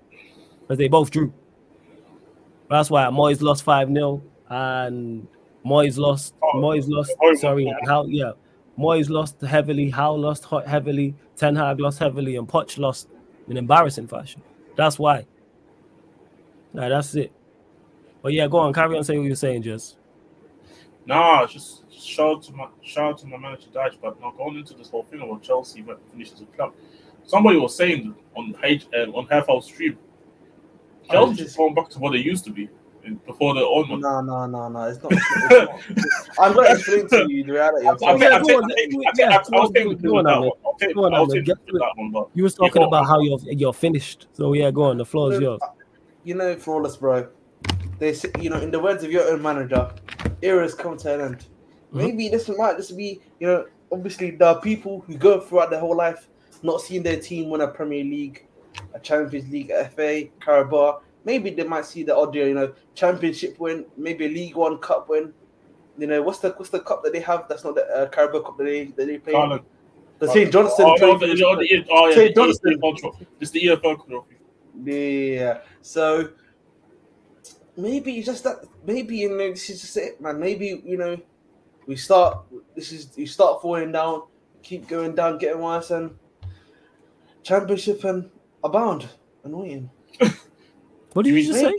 Because they both drew. That's why Moyes lost 5 0 and Moyes lost. Oh, Moyes lost. Sorry, how? Yeah. Moyes lost heavily. Howe lost hot heavily. Ten Hag lost heavily. And Poch lost in an embarrassing fashion. That's why. Nah, that's it. But yeah, go on. Carry on saying what you're saying, Jez. Nah, it's just shout out to my shout out to my manager Dyche, but now going into this whole thing about Chelsea when it finishes a club. Somebody was saying on H um, on half hour stream Chelsea's going back to what they used to be before the old one. No, no, no, no. It's not. It's not, it's not. I'm going to explain to you the reality. Of I'll, I'll, You were talking about how you're you're finished. So yeah, go on. The floor is yours. You know, flawless, bro. They say, you know, in the words of your own manager, eras come to an end. Mm-hmm. Maybe this might just be, you know, obviously there are people who go throughout their whole life not seeing their team win a Premier League, a Champions League, a FA, Carabao, maybe they might see the odd, you know, championship win, maybe a League One Cup win. You know, what's the what's the cup that they have? That's not the uh, Carabao Cup that they that they play. Carling. The St. Johnstone. Oh, no, the, oh, the, oh, yeah, St. Johnstone. It's the EFL trophy. Yeah. So maybe it's just that. Maybe you know this is just it, man. Maybe you know we start. This is you start falling down, keep going down, getting worse, and championship and abound. Annoying. What did you, you just say?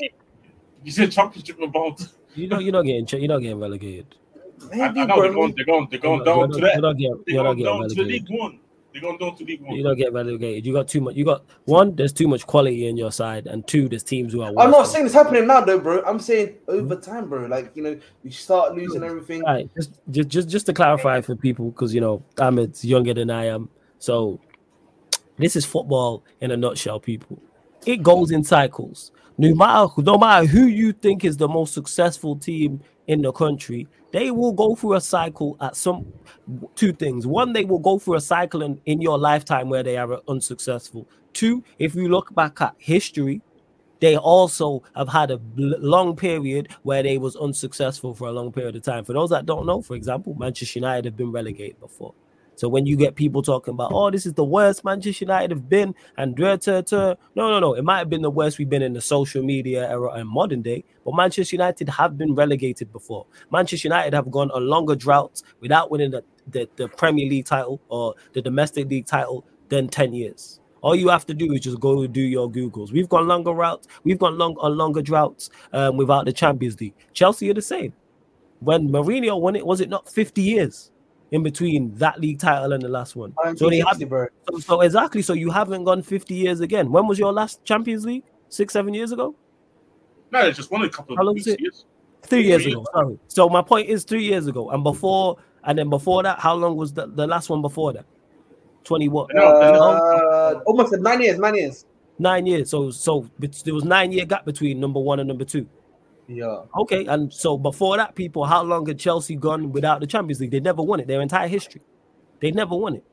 You said championship about. You know, you're not getting you're not getting relegated. Maybe, I, I know they're going, they're going, they're going down to that. You're not getting, you're not getting down relegated. to the League One. They're going down to League One. You don't get relegated. You got too much. You got one. There's too much quality in your side, and two, there's teams who are. I'm not saying it's happening now, though, bro. I'm saying hmm? over time, bro. Like you know, you start losing hmm. everything. Right. Just, just, just, just to clarify for people, because you know, Ahmed's younger than I am, so this is football in a nutshell, people. It goes in cycles no matter no matter who you think is the most successful team in the country, they will go through a cycle at some two things. One, they will go through a cycle in, in your lifetime where they are unsuccessful. Two, if you look back at history, they also have had a long period where they was unsuccessful for a long period of time. For those that don't know, for example, Manchester United have been relegated before. So when you get people talking about, oh, this is the worst Manchester United have been, and no, no, no, it might have been the worst we've been in the social media era and modern day, but Manchester United have been relegated before. Manchester United have gone a longer drought without winning the, the, the Premier League title or the domestic league title than 10 years. All you have to do is just go do your Googles. We've gone longer routes. We've gone long on longer droughts um, without the Champions League. Chelsea are the same. When Mourinho won it, was it not 50 years? In between that league title and the last one. So they have so, so, exactly. So you haven't gone 50 years again. When was your last Champions League? Six, seven years ago? No, it's just one a couple How of years. Three years ago. Sorry. So my point is three years ago. And before and then before that, how long was the, the last one before that? 20 what? Uh, almost nine years, nine years. Nine years. So so there was nine year gap between number one and number two. Yeah. Okay, and so before that, people, how long had Chelsea gone without the Champions League? They never won it. Their entire history, they never won it.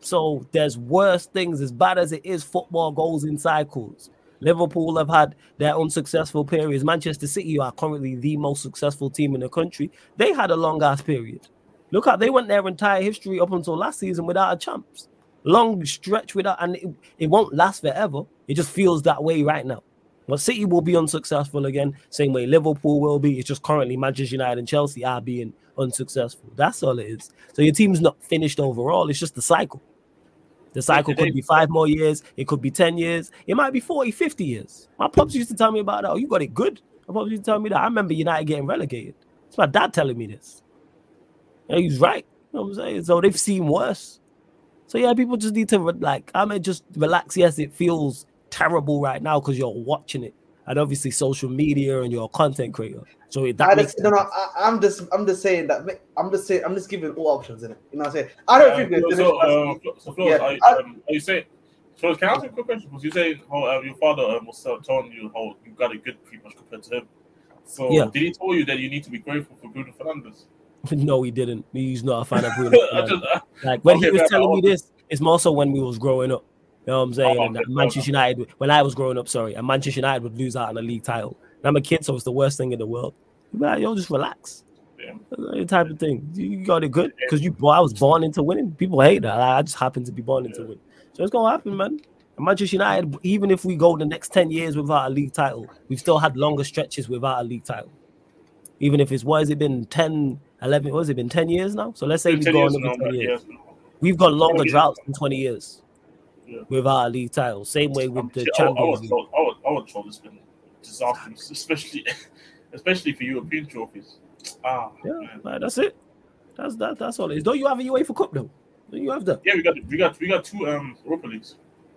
So there's worse things. As bad as it is, football goes in cycles. Liverpool have had their unsuccessful periods. Manchester City are currently the most successful team in the country. They had a long ass period. Look how they went their entire history up until last season without a champs. Long stretch without, and it, it won't last forever. It just feels that way right now. But City will be unsuccessful again, same way Liverpool will be. It's just currently Manchester United and Chelsea are being unsuccessful. That's all it is. So your team's not finished overall. It's just the cycle. The cycle could be five more years. It could be 10 years. It might be 40, 50 years. My pops used to tell me about that. Oh, you got it good. My pops used to tell me that. I remember United getting relegated. It's my dad telling me this. And he's right. You know what I'm saying? So they've seen worse. So yeah, people just need to like, I mean, just relax. Yes, it feels terrible right now because you're watching it, and obviously social media and you're a content creator. So that I just, no, no, I, am just, I'm just saying that. I'm just saying, I'm just giving all options in it. You know what I'm saying? I don't think there's. So, uh, so Flo, yeah, are, I, um, are you saying? So can I ask you a quick question? Because you say how uh, your father um, was telling you how you got it good pretty much compared to him. So yeah. did he tell you that you need to be grateful for Bruno Fernandes? no, he didn't. He's not a fan of Bruno. just, uh, like when okay, he was man, telling me this, it's more so when we was growing up. You know what I'm saying? Oh, and Manchester United, when I was growing up, sorry, and Manchester United would lose out on a league title. And I'm a kid, so it's the worst thing in the world. Like, yo, just relax. Yeah. type of thing. You got it good because you. Well, I was born into winning. People hate that. I just happen to be born into yeah. win. So it's gonna happen, man. And Manchester United, even if we go the next 10 years without a league title, we've still had longer stretches without a league title. Even if it's what has it been 10, 11, what has it been 10 years now? So let's say we've gone over 10 years. We've got longer droughts than 20 years yeah. without a league title. Same way with the Champions League. I would, I would throw this been disastrous, especially especially for European trophies. Ah, yeah, that's it. That's that. That's all it is. Don't you have a UEFA Cup though? Don't you have that? Yeah, we got we got we got two um Europa leagues.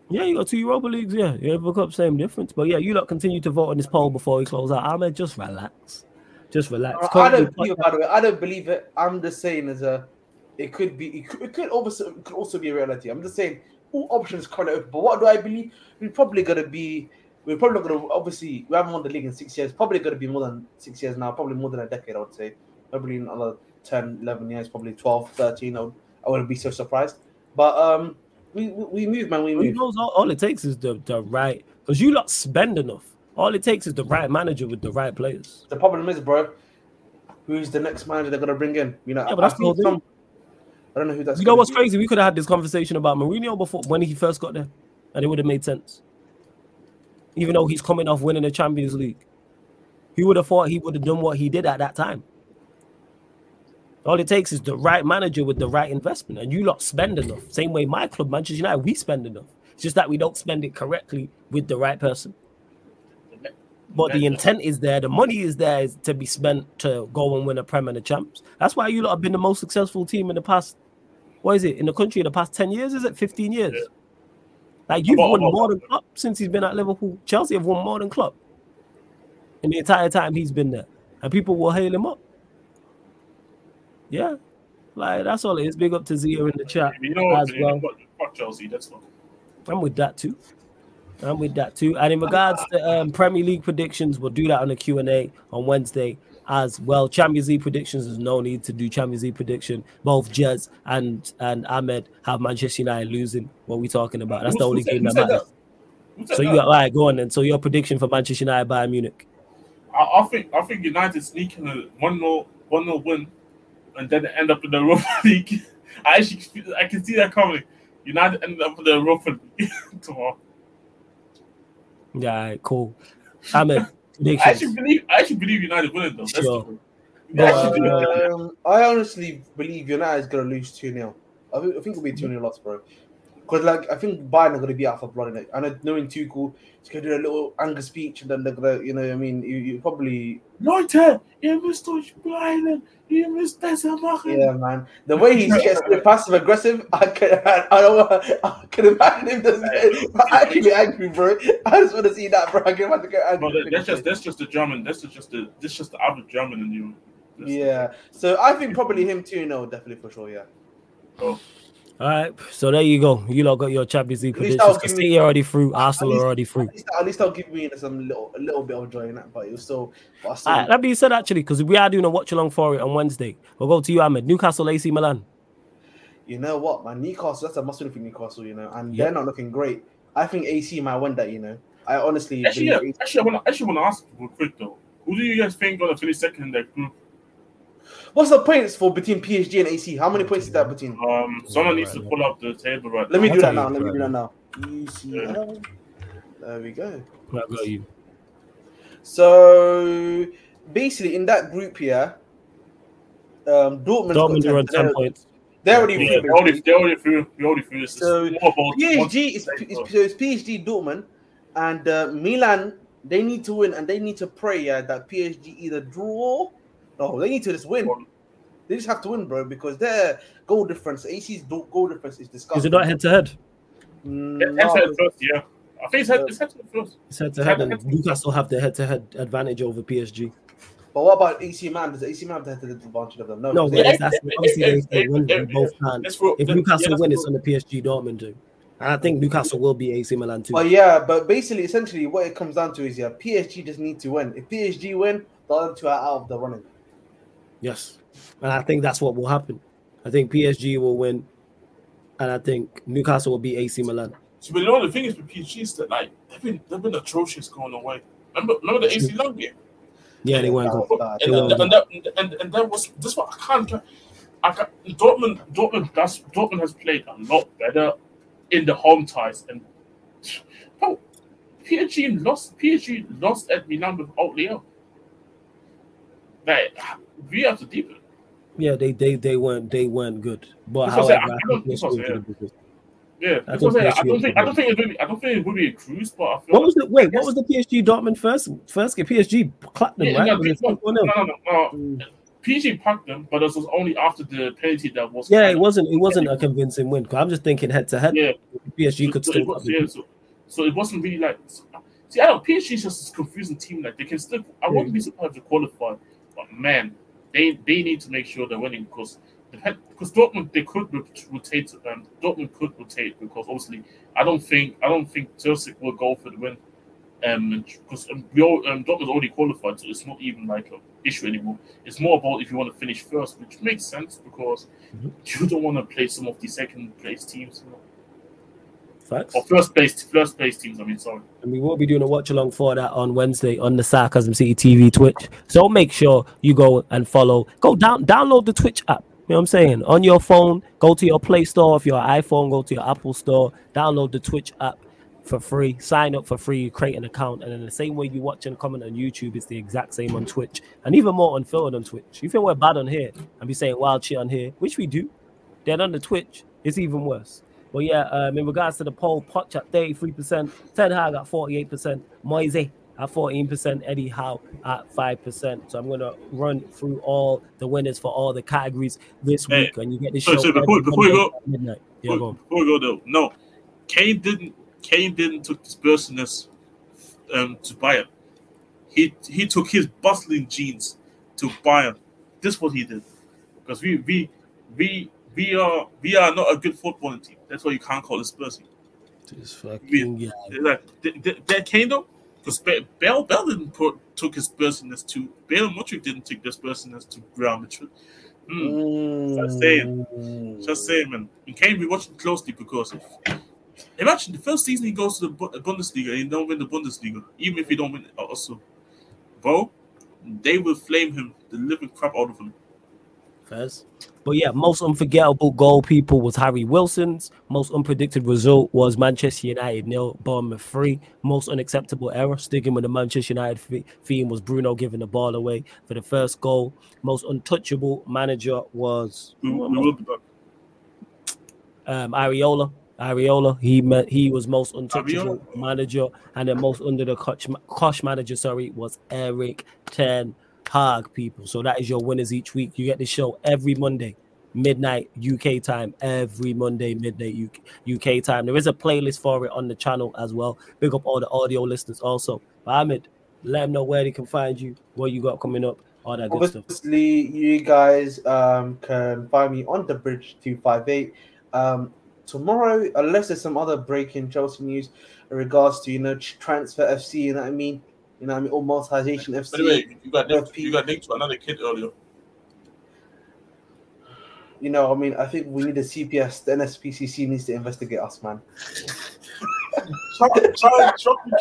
Yeah, you got two Europa Leagues. Yeah, Europa Cup, same difference. But yeah, you lot continue to vote on this poll before we close out. Ahmed, just relax. Just relax. Uh, I don't believe, by the way, I don't believe it. I'm just saying as a, it could be, it could, it could also, it could also be a reality. I'm just saying all options kind of open. But what do I believe? We're probably gonna be, we're probably gonna. Obviously, we haven't won the league in six years. Probably gonna be more than six years now. Probably more than a decade. I would say. Probably another 10, 11 years. Probably 12, 13. I, would, I wouldn't be so surprised. But um, we we move, man. We move. All, all it takes is the the right because you lot spend enough. All it takes is the right manager with the right players. The problem is, bro, who's the next manager they're gonna bring in? You know, yeah, but I, that's I, some, I don't know who that's. You know what's be. crazy? We could have had this conversation about Mourinho before when he first got there, and it would have made sense. Even though he's coming off winning the Champions League, he would have thought he would have done what he did at that time. All it takes is the right manager with the right investment, and you lot spend enough. Same way my club, Manchester United, we spend enough. It's just that we don't spend it correctly with the right person. But the intent is there, the money is there is to be spent to go and win a Prem and champs. That's why you lot have been the most successful team in the past. What is it in the country in the past 10 years? Is it 15 years? Yeah. Like you've won more than Klopp since he's been at Liverpool. Chelsea have won more than Klopp in the entire time he's been there, and people will hail him up. Yeah. Like that's all it is. Big up to Zia in the chat. You know as well. Fuck Chelsea, that's not. I'm with that too. I'm with that too. And in regards to um, Premier League predictions, we'll do that on the Q and A on Wednesday as well. Champions League predictions. There's no need to do Champions League prediction. Both Jez and and Ahmed have Manchester United losing. What we talking about? That's the only game that matters. So you got right, go on then. So your prediction for Manchester United by Munich? I, I think I think United sneaking a one 0 one 0 win and then end up in the Europa League. I actually I can see that coming. United end up in the Europa League tomorrow. Yeah, cool. I mean, I actually believe I actually believe United winning though. Sure. um, I honestly believe United is gonna lose 2 0. I think, I think it'll be 2 0 loss, bro. Because like I think Bayern are gonna be out for blood in it. I know knowing Tuchel, he's gonna do a little anger speech and then they're gonna, you know, I mean, you, you probably Leute, ihr müsst euch beeilen, ihr müsst besser machen. Yeah, man. The way he gets passive aggressive, I can I, I don't I can imagine him just actually angry, bro. I just want to see that, bro. I can imagine get angry. But that's just that's just the German. That's just the this just the other German in you. yeah. So I think probably him too. No, definitely for sure. Yeah. Oh. All right, so there you go. You lot got your Champions League predictions. City already through. Arsenal least, already through. At least, at least I'll give me some little, a little bit of joy in that, but it was still. But still... All right, that being said, actually, because we are doing a watch along for it on Wednesday. We'll go to you, Ahmed. Newcastle, AC Milan. You know what, man? Newcastle. That's a must win for Newcastle. You know, and yep. they're not looking great. I think AC might win that. You know, I honestly. Actually, yeah, actually, I want to actually want to ask real quick though. Who do you guys think gonna finish second in that group? What's the points for between PSG and AC? How many points is that between? Um, someone needs to pull up the table right. Let me do that now. Let me do that now. ECL. There we go. I got you. So basically, in that group here, um, Dortmund. Dortmund are on ten points. They're already yeah, through. Already, they already through. We already through. So PSG is, is, so it's PSG Dortmund and uh, Milan. They need to win and they need to pray yeah, that PSG either draw no, they need to just win. They just have to win, bro, because their goal difference, AC's goal difference is disgusting. Is it not head to mm, head? Head to head first, yeah. I think it's head, it's head to head first. It's head to head, and Newcastle have the head to head advantage over PSG. But what about AC Man? Does AC Man have the head to head advantage of them? No, no. That's, that's, obviously they, they win. They both can. If Newcastle yeah, win, it's on the PSG Dortmund too. And I think Newcastle will be AC Milan too. But yeah, but basically, essentially, what it comes down to is yeah, PSG just need to win. If PSG win, the other two are out of the running. Yes. And I think that's what will happen. I think PSG will win. And I think Newcastle will beat AC Milan. So, but you know, the thing is with PSG is that, like, they've been, they've been atrocious going away. Remember, remember the AC Milan game? Yeah, they weren't good. And, and, and, that, and, and that was, this what I can't, I can't, Dortmund, Dortmund, that's, Dortmund has played a lot better in the home ties. And, oh, PSG lost, PSG lost at Milan without Leo. Like, we have to deepen. Yeah, they they they weren't they weren't good. But however, I, I, think yeah. Yeah, I, think I, don't think I don't think it would be I don't think it would be a cruise, but I feel what like, was the wait? What was the PSG Dortmund first first game? PSG clapped them, yeah, right? No, no, no, no, no, mm. PSG packed them, but this was only after the penalty that was. Yeah, it wasn't. It wasn't a convincing win. Because I'm just thinking head to head. Yeah, PSG could so still. It was, yeah, so, so it wasn't really like. See, I don't. PSG is just a confusing team. Like they can still. I wouldn't be surprised to qualify, but man, they they need to make sure they're winning because because Dortmund they could rotate. Um, Dortmund could rotate because obviously I don't think I don't think Chelsea will go for the win. Um, because um, we all, um, Dortmund's already qualified, so it's not even like an issue anymore. It's more about if you want to finish first, which makes sense because mm-hmm. you don't want to play some of the second place teams. You know? Facts. Or first place, first place teams. I mean, sorry. And we will be doing a watch along for that on Wednesday on the Sarcasm City TV Twitch. So make sure you go and follow. Go down, download the Twitch app. You know what I'm saying? On your phone, go to your Play Store. If you're an iPhone, go to your Apple Store. Download the Twitch app for free. Sign up for free. Create an account, and in the same way you watch and comment on YouTube, it's the exact same on Twitch, and even more unfiltered on Twitch. You think we're bad on here and be saying wild shit on here, which we do. Then on the Twitch, it's even worse. But yeah, um, in regards to the poll, Poch at 33%, Ten Hag at 48%, Moyes at 14%, Eddie Howe at 5%. So I'm going to run through all the winners for all the categories this hey, week. And you get the show. So, before, before you go, midnight. Yeah, before, go before we go though, no, Kane didn't Kane didn't took this business um, to Bayern. He he took his bustling genes to buy Bayern. This is what he did. Because we we we we are we are not a good footballing team. That's why you can't call this Spurs. This fucking we, like that though because Bell Bell didn't put took his Spursiness to Bale Mudryk didn't take this Spursiness to Real Madrid. Mm. Mm. Just saying, just saying, man. You can't be watching closely because if, imagine the first season he goes to the Bundesliga and he don't win the Bundesliga, even if he don't win also, bro, they will flame him the living crap out of him. Fez. But yeah, most unforgettable goal people was Harry Wilson's. Most unpredicted result was Manchester United nil, Bournemouth three. Most unacceptable error, sticking with the Manchester United theme, was Bruno giving the ball away for the first goal. Most untouchable manager was um, Iraola. Iraola, he met, he was most untouchable Iraola. manager, and the most under the coach, coach manager, sorry, was Erik Ten Hag, people. So that is your winners each week. You get the show every Monday, midnight UK time. Every Monday, midnight UK, UK time. There is a playlist for it on the channel as well. Big up all the audio listeners also. But Ahmed, let them know where they can find you, what you got coming up, all that good Obviously, stuff. Obviously, you guys um, can find me on the bridge 258. Um, tomorrow, unless there's some other breaking Chelsea news in regards to, you know, transfer FC, you know what I mean? You know, what I mean, or monetization FC. By the way, you got linked, you got linked to another kid earlier. You know, I mean, I think we need a CPS. The NSPCC needs to investigate us, man. try, try, trophy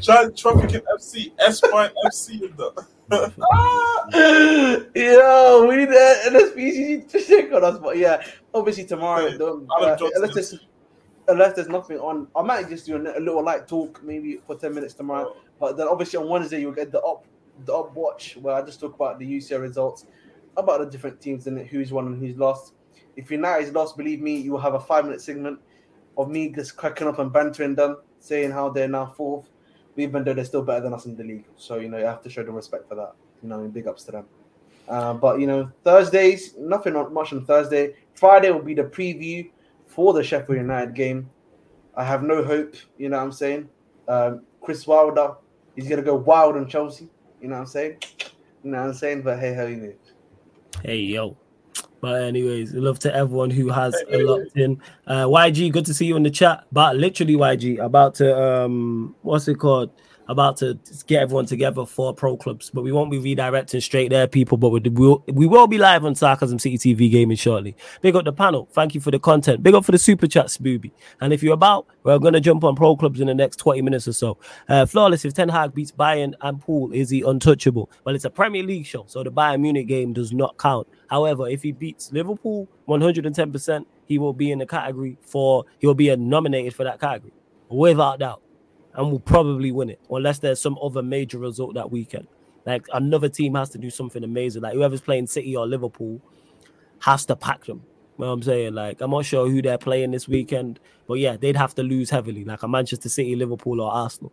try, trophy FC, Espine FC in the. Yo, we need the NSPCC to check on us, but yeah, obviously tomorrow, uh, unless, there's, unless there's nothing on, I might just do a, little light talk maybe for ten minutes tomorrow. Oh but then obviously on Wednesday you'll get the up the up watch where I just talk about the UCL results, about the different teams and who's won and who's lost. If United's lost, believe me, you will have a five minute segment of me just cracking up and bantering them, saying how they're now fourth, even though they're still better than us in the league. So you know you have to show them respect for that. You know, big ups to them. Uh, but you know, Thursdays, nothing much on Thursday. Friday will be the preview for the Sheffield United game. I have no hope. You know what I'm saying? Um, Chris Wilder he's gonna go wild on Chelsea. You know what I'm saying? You know what I'm saying? But hey, how you doing? Hey yo. But anyways, love to everyone who has hey, locked in. Uh, YG, good to see you in the chat. But literally, YG, about to um, what's it called? About to get everyone together for pro clubs, but we won't be redirecting straight there, people. But we will, we will be live on Sarcasm City TV gaming shortly. Big up the panel. Thank you for the content. Big up for the super chat, Spooby. And if you're about, we're going to jump on pro clubs in the next 20 minutes or so. Uh, flawless. If Ten Hag beats Bayern and Pool, is he untouchable? Well, it's a Premier League show, so the Bayern Munich game does not count. However, if he beats Liverpool 110%, he will be in the category for, he will be nominated for that category without doubt and will probably win it unless there's some other major result that weekend. Like another team has to do something amazing. Like whoever's playing City or Liverpool has to pack them. You know what I'm saying? Like I'm not sure who they're playing this weekend, but yeah, they'd have to lose heavily, like a Manchester City, Liverpool, or Arsenal.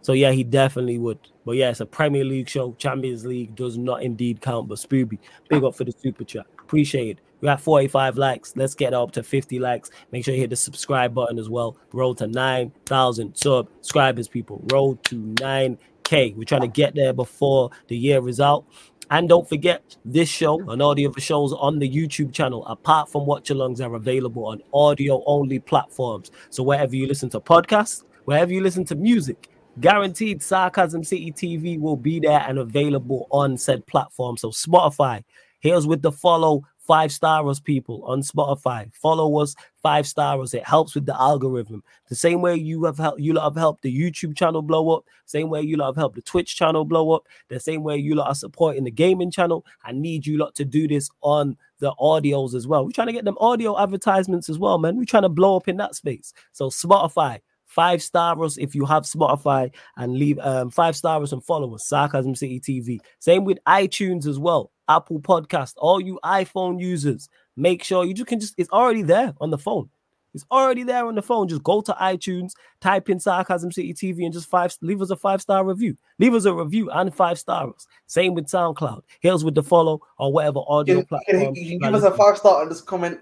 So yeah, he definitely would. But yeah, it's a Premier League show. Champions League does not indeed count. But Spooby, big up for the super chat. Appreciate it. We got 45 likes. Let's get up to 50 likes. Make sure you hit the subscribe button as well. Roll to 9,000 subscribers, people. Roll to 9K. We're trying to get there before the year is out. And don't forget, this show and all the other shows on the YouTube channel, apart from Watch Alongs, are available on audio only platforms. So wherever you listen to podcasts, wherever you listen to music, guaranteed Sarcasm City TV will be there and available on said platform. So Spotify, here's with the follow five star people on Spotify. Follow us, five star. It helps with the algorithm. The same way you have helped, you lot have helped the YouTube channel blow up. Same way you lot have helped the Twitch channel blow up. The same way you lot are supporting the gaming channel. I need you lot to do this on the audios as well. We're trying to get them audio advertisements as well, man. We're trying to blow up in that space. So Spotify, five stars if you have Spotify and leave um five stars and follow us, Sarcasm City TV. Same with iTunes as well. Apple Podcast, all you iPhone users, make sure you just can just it's already there on the phone. It's already there on the phone. Just go to iTunes, type in Sarcasm City TV, and just five leave us a five star review. Leave us a review and five stars. Same with SoundCloud. Here's with the follow or whatever audio Can, platform. can, you give us a five star and just comment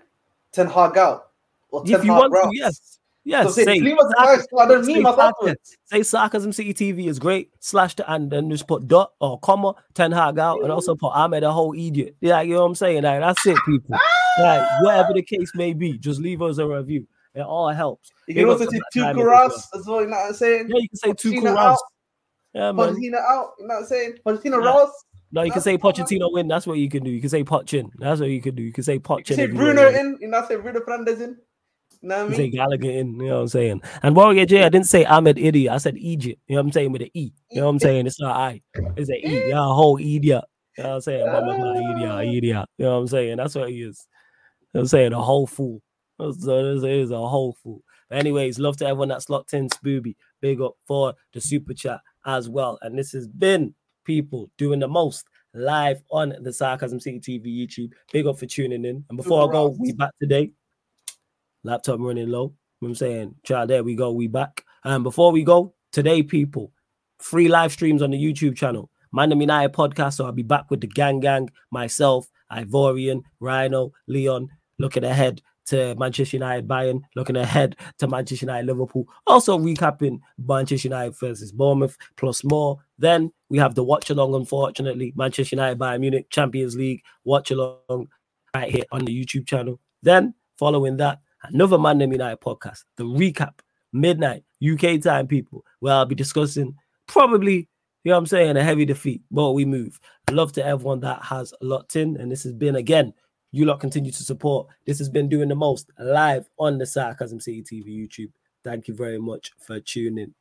Ten Hag out or Ten if you want to, yes. Yes, So say, say, leave us a five star, then say sarcasm- say sarcasm city TV is great, slash the and then just put dot or comma, Ten Hag out, and also put Ahmed a whole idiot. Yeah, you know what I'm saying? Like, that's it, people. Ah! Like, whatever the case may be, just leave us a review. It all helps. You can also say two timing as well, you know what I'm saying? Yeah, you can say two Pochettino Yeah, man. Pochettino out, you know what I'm saying? Pochettino Yeah. Ross. No, you can say. Pochettino win. That's what you can do. You can say Pochin. That's what you can do. You can say You Pochin. can say Bruno in, you know what I'm saying? Bruno Fernandez in. You know what I You say mean? Gallagher in, you know what I'm saying? And Warrior J, I didn't say Ahmed Idiot. I said Egypt. You know what I'm saying? With an E. You know what I'm saying? It's not I. It's an E. Yeah, a whole idiot. You know what I'm saying? Blah, idiot, idiot. You know what I'm saying? That's what he is. You know what I'm saying? A whole fool. So this is a whole fool. But anyways, love to everyone that's locked in. Spooby, big up for the super chat as well. And this has been people doing the most live on the Sarcasm City TV YouTube. Big up for tuning in. And before I go, we back today. Laptop running low. You know I'm saying? Try there we go. We back. And before we go, today, people, free live streams on the YouTube channel. Mandem United podcast. So I'll be back with the gang gang, myself, Ivorian, Rhino, Leon, looking ahead to Manchester United Bayern, looking ahead to Manchester United Liverpool. Also recapping Manchester United versus Bournemouth, plus more. Then we have the watch along, unfortunately. Manchester United Bayern Munich Champions League watch along right here on the YouTube channel. Then following that, another Mandem United podcast, the recap, midnight UK time, people, where I'll be discussing probably, you know what I'm saying, a heavy defeat, but we move. Love to everyone that has locked in, and this has been again. You lot continue to support. This has been doing the most live on the Sarcasm City TV YouTube. Thank you very much for tuning in.